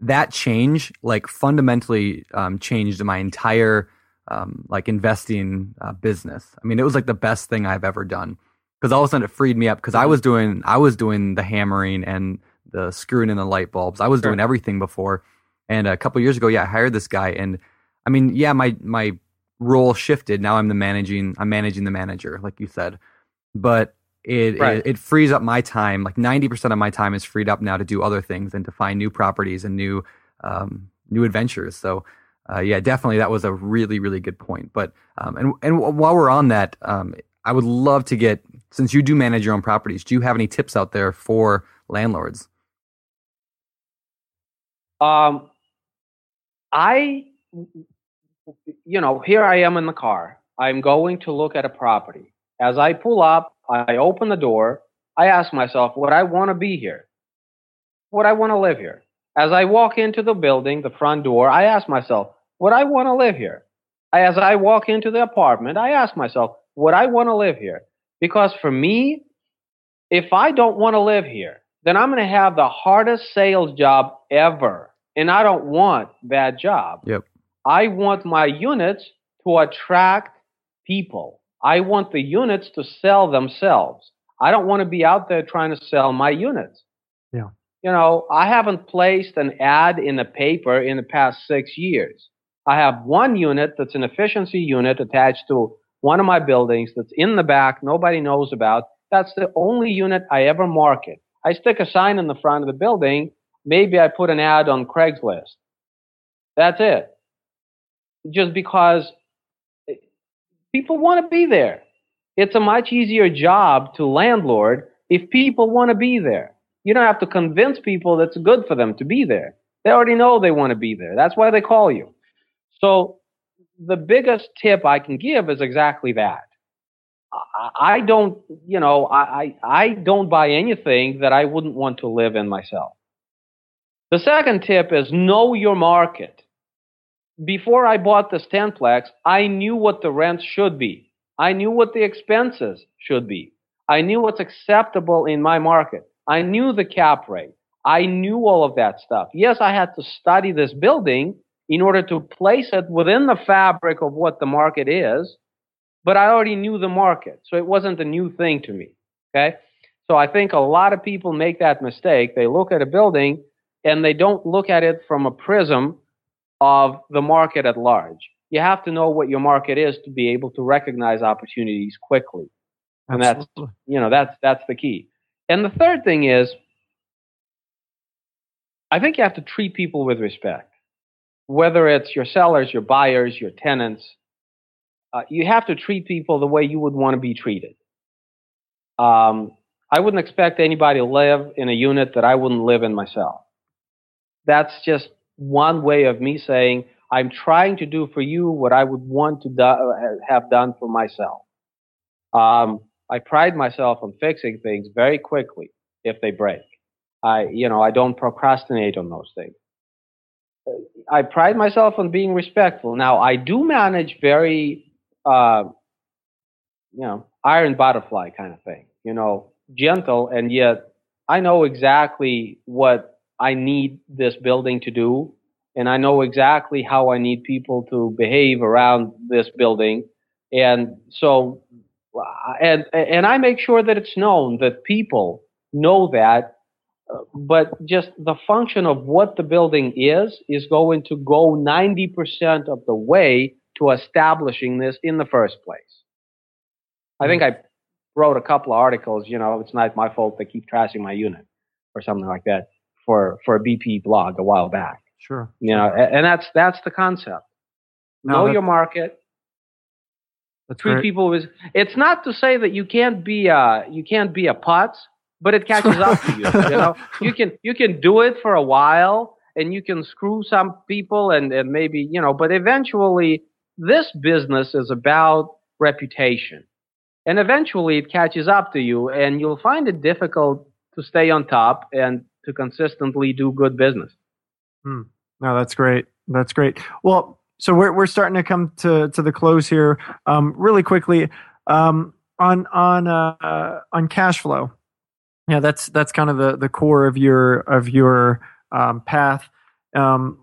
that change, like fundamentally, um, changed my entire um, like investing uh, business. I mean, it was like the best thing I've ever done because all of a sudden it freed me up because I was doing I was doing the hammering and the screwing in the light bulbs. I was sure. doing everything before. And a couple years ago, yeah, I hired this guy, and I mean, yeah, my my role shifted. Now I'm the managing. I'm managing the manager, like you said. But it, right. it, it frees up my time. Like ninety percent of my time is freed up now to do other things and to find new properties and new um, new adventures. So. Uh, yeah, definitely, that was a really, really good point. But um, and and while we're on that, um, I would love to get since you do manage your own properties. Do you have any tips out there for landlords? Um, I you know, here I am in the car. I'm going to look at a property. As I pull up, I open the door. I ask myself, would I want to be here? Would I want to live here? As I walk into the building, the front door, I ask myself, would I want to live here? as I walk into the apartment, I ask myself, would I want to live here? Because for me, if I don't want to live here, then I'm going to have the hardest sales job ever. And I don't want that job. Yep. I want my units to attract people. I want the units to sell themselves. I don't want to be out there trying to sell my units. Yeah. You know, I haven't placed an ad in the paper in the past six years. I have one unit that's an efficiency unit attached to one of my buildings that's in the back, nobody knows about. That's the only unit I ever market. I stick a sign in the front of the building. Maybe I put an ad on Craigslist. That's it. Just because people want to be there. It's a much easier job to landlord if people want to be there. You don't have to convince people that's good for them to be there. They already know they want to be there. That's why they call you. So the biggest tip I can give is exactly that. I don't, you know, I, I don't buy anything that I wouldn't want to live in myself. The second tip is know your market. Before I bought this tenplex, I knew what the rent should be. I knew what the expenses should be. I knew what's acceptable in my market. I knew the cap rate. I knew all of that stuff. Yes, I had to study this building in order to place it within the fabric of what the market is but I already knew the market. So it wasn't a new thing to me. Okay. So I think a lot of people make that mistake. They look at a building and they don't look at it from a prism of the market at large. You have to know what your market is to be able to recognize opportunities quickly. And Absolutely. that's, you know, that's, that's the key. And the third thing is, I think you have to treat people with respect, whether it's your sellers, your buyers, your tenants, uh, you have to treat people the way you would want to be treated. Um, I wouldn't expect anybody to live in a unit that I wouldn't live in myself. That's just one way of me saying I'm trying to do for you what I would want to do, have done for myself. Um, I pride myself on fixing things very quickly if they break. I, you know, I don't procrastinate on those things. I pride myself on being respectful. Now, I do manage very uh, you know, iron butterfly kind of thing, you know, gentle and yet I know exactly what I need this building to do. And I know exactly how I need people to behave around this building. And so, and, and I make sure that it's known that people know that uh, but just the function of what the building is is going to go 90% of the way to establishing this in the first place. I think I wrote a couple of articles, you know, it's not my fault they keep trashing my unit or something like that for, for a BP blog a while back. Sure. You know, and that's, that's the concept. No, know your market. Treat great. people with, it's not to say that you can't be a, you can't be a putz, but it catches up to you. You know, you can, you can do it for a while and you can screw some people and, and maybe, you know, but eventually this business is about reputation. And eventually it catches up to you and you'll find it difficult to stay on top and to consistently do good business. Hmm. No, that's great. That's great. Well, so we're we're starting to come to to the close here. Um, really quickly um, on on uh, on cash flow. Yeah, that's that's kind of the the core of your of your um, path. Um,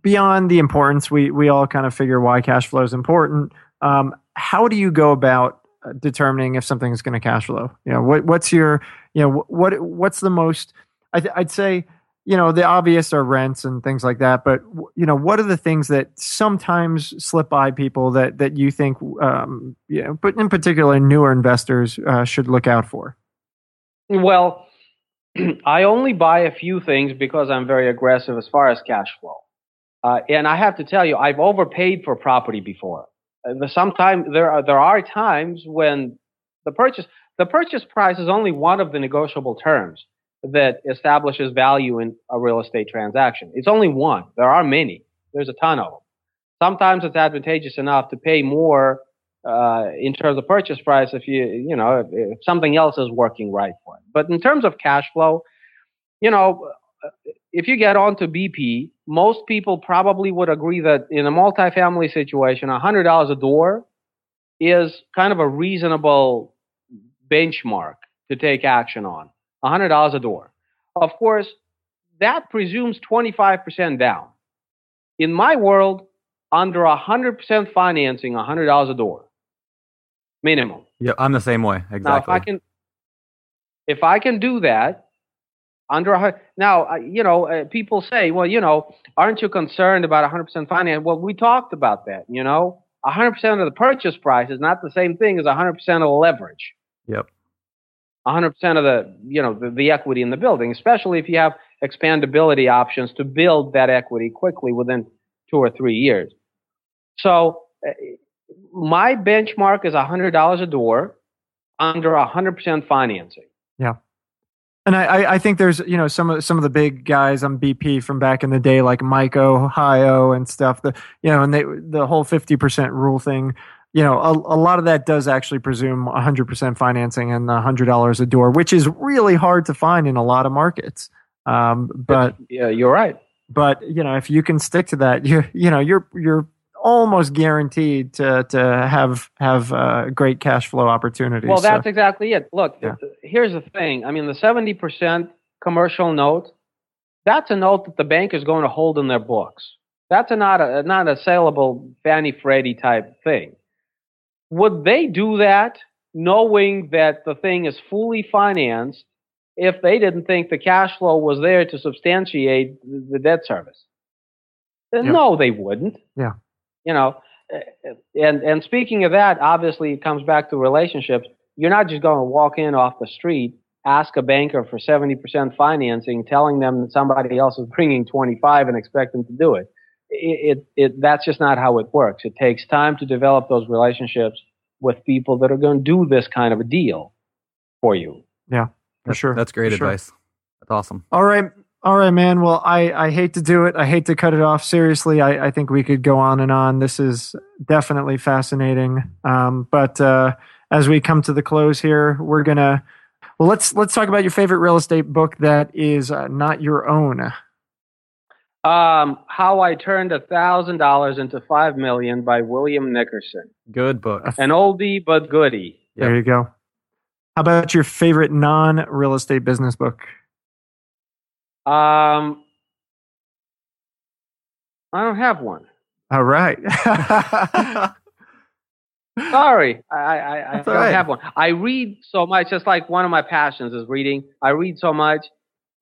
beyond the importance, we we all kind of figure why cash flow is important. Um, how do you go about uh, determining if something is going to cash flow? You know, what what's your you know what what's the most? I I'd say you know the obvious are rents and things like that, but you know what are the things that sometimes slip by people that that you think um, you know, but in particular newer investors uh, should look out for? Well. I only buy a few things because I'm very aggressive as far as cash flow. Uh, and I have to tell you, I've overpaid for property before. Sometimes there are there are times when the purchase the purchase price is only one of the negotiable terms that establishes value in a real estate transaction. It's only one. There are many. There's a ton of them. Sometimes it's advantageous enough to pay more uh, in terms of purchase price if you you know if, if something else is working right for it. But in terms of cash flow, you know, if you get onto BP most people probably would agree that in a multifamily situation, $100 a door is kind of a reasonable benchmark to take action on. $100 a door. Of course, that presumes 25% down. In my world, under 100% financing, $100 a door. Minimum. Yeah, I'm the same way. Exactly. Now, if I can, if I can do that, under a now, uh, you know, uh, people say, well, you know, aren't you concerned about 100% finance? Well, we talked about that. You know, 100% of the purchase price is not the same thing as 100% of the leverage. Yep. 100% of the, you know, the, the equity in the building, especially if you have expandability options to build that equity quickly within two or three years. So uh, my benchmark is $100 a door under 100% financing. Yeah. And I, I think there's you know some of some of the big guys on BP from back in the day like Mike Ohio and stuff. The you know and they the whole fifty percent rule thing. You know a, a lot of that does actually presume hundred percent financing and hundred dollars a door, which is really hard to find in a lot of markets. Um, but yeah, you're right. But you know if you can stick to that, you you know you're you're almost guaranteed to to have have uh, great cash flow opportunities. Well, that's so, exactly it. Look, yeah. here's the thing. I mean, the seventy percent commercial note, that's a note that the bank is going to hold in their books. That's a, not a not a saleable Fannie Freddie type thing. Would they do that knowing that the thing is fully financed if they didn't think the cash flow was there to substantiate the debt service? Yeah. No, they wouldn't. Yeah you know, and and speaking of that, obviously it comes back to relationships. You're not just going to walk in off the street, ask a banker for 70% financing, telling them that somebody else is bringing 25 and expect them to do it. It, it, it that's just not how it works. It takes time to develop those relationships with people that are going to do this kind of a deal for you. Yeah, for that's, sure. That's great for advice. Sure. That's awesome. All right, all right, man. Well, I, I hate to do it. I hate to cut it off. Seriously, I, I think we could go on and on. This is definitely fascinating. Um, but uh, as we come to the close here, we're gonna well let's let's talk about your favorite real estate book that is uh, not your own. Um, How I Turned a Thousand Dollars into Five Million by William Nickerson. Good book. An oldie but goodie. There you go. How about your favorite non real estate business book? Um, I don't have one. All right. Sorry, I, I, I don't right. have one. I read so much. Just like one of my passions is reading. I read so much.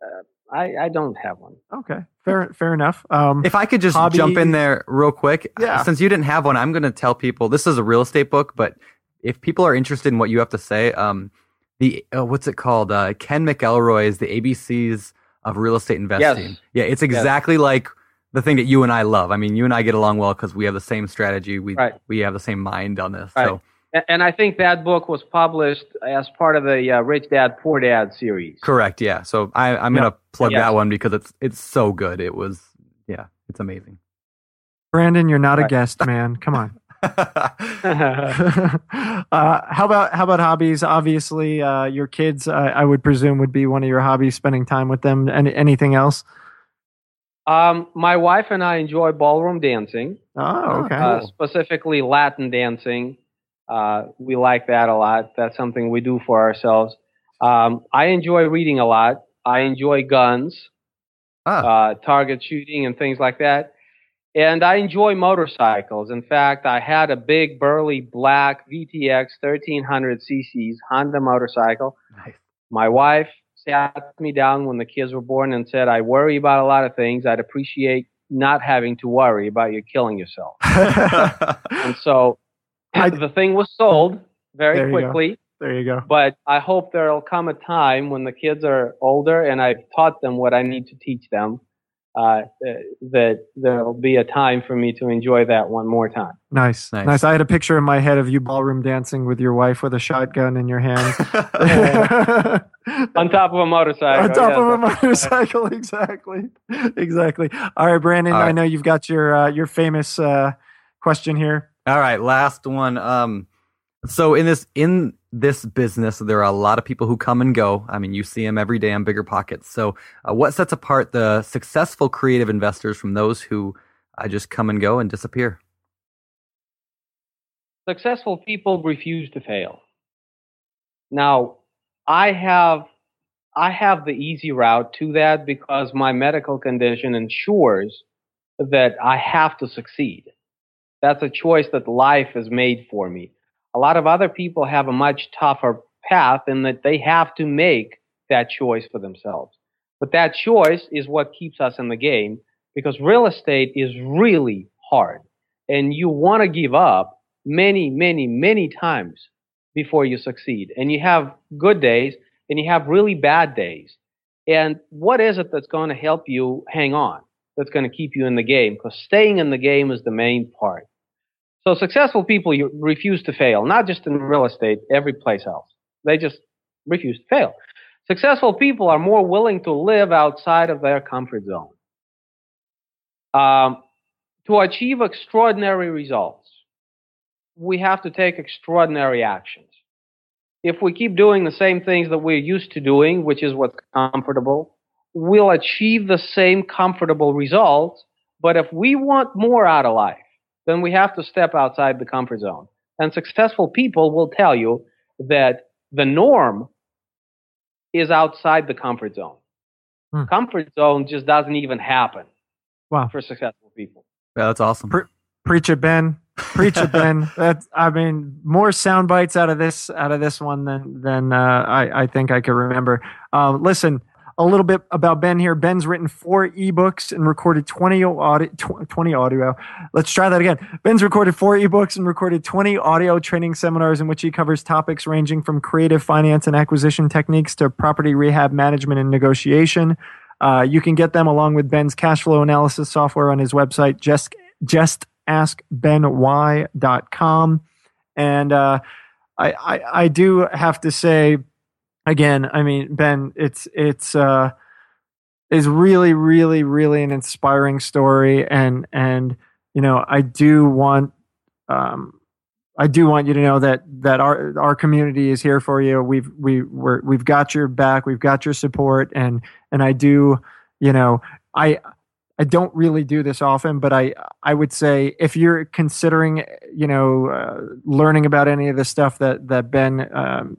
Uh, I, I don't have one. Okay, fair fair enough. Um, if I could just hobby, jump in there real quick, yeah. Since you didn't have one, I'm going to tell people this is a real estate book. But if people are interested in what you have to say, um, the uh, what's it called? Uh, Ken McElroy's the ABCs of real estate investing. Yes. Yeah, it's exactly yes. like the thing that you and I love. I mean, you and I get along well because we have the same strategy. We right. we have the same mind on this. Right. So. And I think that book was published as part of the uh, Rich Dad Poor Dad series. Correct. Yeah. So I, am going to plug yes. that one because it's it's so good. It was yeah, it's amazing. Brandon, you're not right. a guest, man. Come on. uh, how about how about hobbies? Obviously, uh, your kids, uh, I would presume, would be one of your hobbies. Spending time with them. And anything else? Um, my wife and I enjoy ballroom dancing. Oh, okay. Uh, specifically Latin dancing. Uh, we like that a lot. That's something we do for ourselves. Um, I enjoy reading a lot. I enjoy guns, ah. uh, target shooting, and things like that. And I enjoy motorcycles. In fact, I had a big burly black VTX 1300 cc's Honda motorcycle. Nice. My wife sat me down when the kids were born and said, I worry about a lot of things. I'd appreciate not having to worry about you killing yourself. and so I, the thing was sold very quickly. There you go. But I hope there'll come a time when the kids are older and I've taught them what I need to teach them uh, that there'll be a time for me to enjoy that one more time. Nice, nice, nice. I had a picture in my head of you ballroom dancing with your wife with a shotgun in your hand, on top of a motorcycle. On top yes, of a motorcycle, exactly, exactly. All right, Brandon. All right. I know you've got your uh, your famous uh, question here. All right, last one. Um, so in this in this business, there are a lot of people who come and go. I mean, you see them every day on Bigger Pockets. So, uh, what sets apart the successful creative investors from those who uh, just come and go and disappear? Successful people refuse to fail. Now, I have I have the easy route to that because my medical condition ensures that I have to succeed. That's a choice that life has made for me. A lot of other people have a much tougher path in that they have to make that choice for themselves. But that choice is what keeps us in the game because real estate is really hard and you want to give up many, many, many times before you succeed. And you have good days and you have really bad days. And what is it that's going to help you hang on? That's going to keep you in the game? Because staying in the game is the main part. So successful people refuse to fail, not just in real estate, every place else. They just refuse to fail. Successful people are more willing to live outside of their comfort zone. Um, to achieve extraordinary results, we have to take extraordinary actions. If we keep doing the same things that we're used to doing, which is what's comfortable, we'll achieve the same comfortable results. But if we want more out of life, then we have to step outside the comfort zone. And successful people will tell you that the norm is outside the comfort zone. Hmm. Comfort zone just doesn't even happen. Wow. For successful people. Yeah, that's awesome. Pre- preach it, Ben. Preach it, Ben. That's I mean, more sound bites out of this out of this one than than uh, I I think I could remember. Uh, listen, a little bit about Ben here. Ben's written four ebooks and recorded 20 audio, 20 audio. Let's try that again. Ben's recorded four ebooks and recorded 20 audio training seminars in which he covers topics ranging from creative finance and acquisition techniques to property rehab management and negotiation. Uh, you can get them along with Ben's cash flow analysis software on his website, just, justaskbenwhy.com. And uh, I, I, I do have to say, again, I mean, Ben, it's it's uh, is really, really, really an inspiring story, and and you know, I do want um, I do want you to know that that our our community is here for you. We've we we're, we've got your back. We've got your support, and and I do, you know, I I don't really do this often, but I I would say if you're considering, you know, uh, learning about any of the stuff that that Ben um,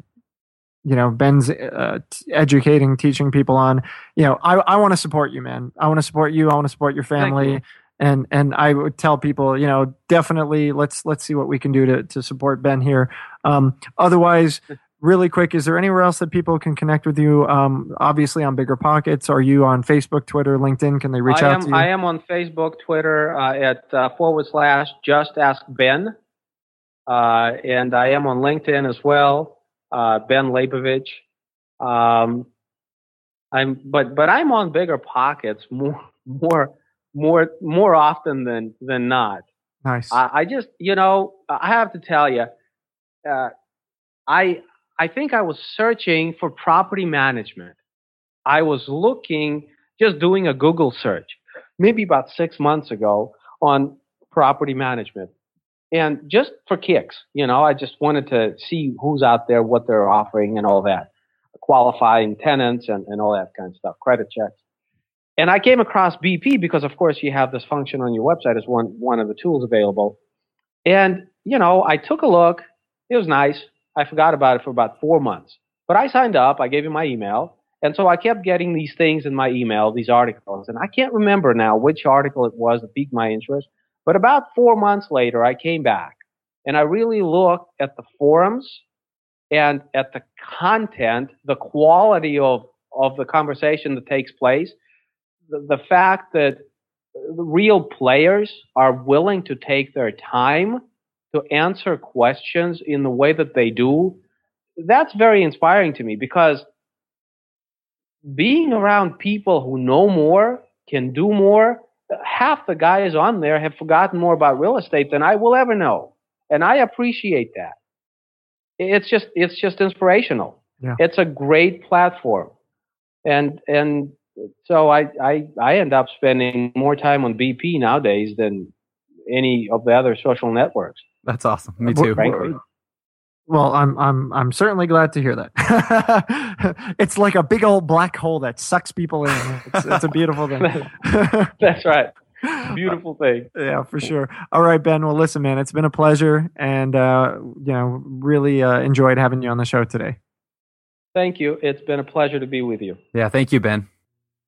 you know ben's uh, t- educating teaching people on you know i, I want to support you man. I want to support you. I want to support your family. you. and and i would tell people you know definitely let's let's see what we can do to to support ben here. Um, otherwise really quick is there anywhere else that people can connect with you? Um, obviously on bigger pockets are you on facebook twitter linkedin? Can they reach I out am, to you? I am on facebook twitter uh, at uh, forward slash just ask ben. Uh, and i am on linkedin as well uh, Ben Leybovich. Um, I'm, but but I'm on bigger pockets more more more more often than than not. Nice. I, I just you know I have to tell you, uh, I I think I was searching for property management. I was looking just doing a Google search maybe about six months ago on property management and just for kicks, you know, I just wanted to see who's out there, what they're offering, and all that, qualifying tenants and, and all that kind of stuff, credit checks. And I came across BP because, of course, you have this function on your website as one one of the tools available. And you know, I took a look. It was nice. I forgot about it for about four months, but I signed up. I gave him my email, and so I kept getting these things in my email, these articles, and I can't remember now which article it was that piqued my interest. But about four months later, I came back and I really looked at the forums and at the content, the quality of, of the conversation that takes place, the, the fact that real players are willing to take their time to answer questions in the way that they do, that's very inspiring to me because being around people who know more, can do more, half the guys on there have forgotten more about real estate than I will ever know. And I appreciate that. It's just, it's just inspirational. Yeah. It's a great platform. And, and so I, I, I end up spending more time on BP nowadays than any of the other social networks. That's awesome. Me too. Frankly. Well, I'm I'm I'm certainly glad to hear that. it's like a big old black hole that sucks people in. It's, it's a beautiful thing. That's right. Beautiful thing. Yeah, for sure. All right, Ben. Well, listen, man, it's been a pleasure, and uh, you know, really uh, enjoyed having you on the show today. Thank you. It's been a pleasure to be with you. Yeah, thank you, Ben.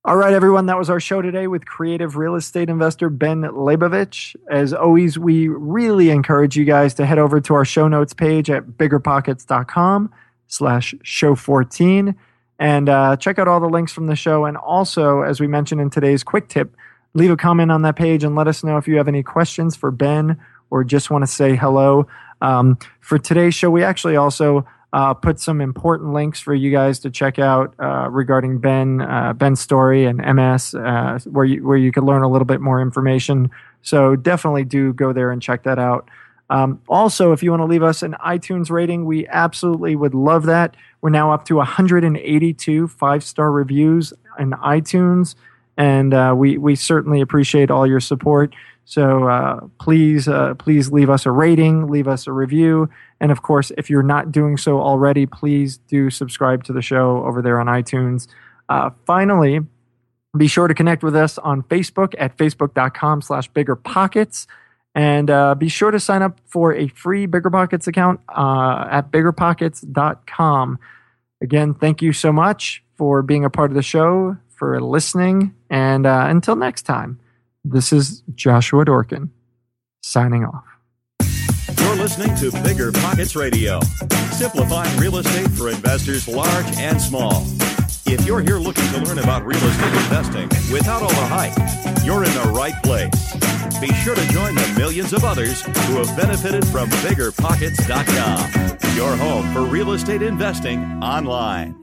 All right, everyone. That was our show today with creative real estate investor Ben Leybovich. As always, we really encourage you guys to head over to our show notes page at biggerpockets.com slash show 14 and uh, check out all the links from the show. And also, as we mentioned in today's quick tip, leave a comment on that page and let us know if you have any questions for Ben or just want to say hello. Um, for today's show, we actually also uh, put some important links for you guys to check out uh, regarding Ben, uh, Ben's story and MS, uh, where you where you could learn a little bit more information. So definitely do go there and check that out. Um, also, if you want to leave us an iTunes rating, we absolutely would love that. We're now up to 182 five star reviews in iTunes, and uh, we we certainly appreciate all your support. So uh, please, uh, please leave us a rating, leave us a review, and of course, if you're not doing so already, please do subscribe to the show over there on iTunes. Uh, finally, be sure to connect with us on Facebook at facebook.com/slash bigger pockets. And uh, be sure to sign up for a free Bigger Pockets account uh, at biggerpockets.com. Again, thank you so much for being a part of the show, for listening, and uh, until next time. This is Joshua Dorkin signing off. You're listening to Bigger Pockets Radio, simplifying real estate for investors large and small. If you're here looking to learn about real estate investing without all the hype, you're in the right place. Be sure to join the millions of others who have benefited from biggerpockets.com, your home for real estate investing online.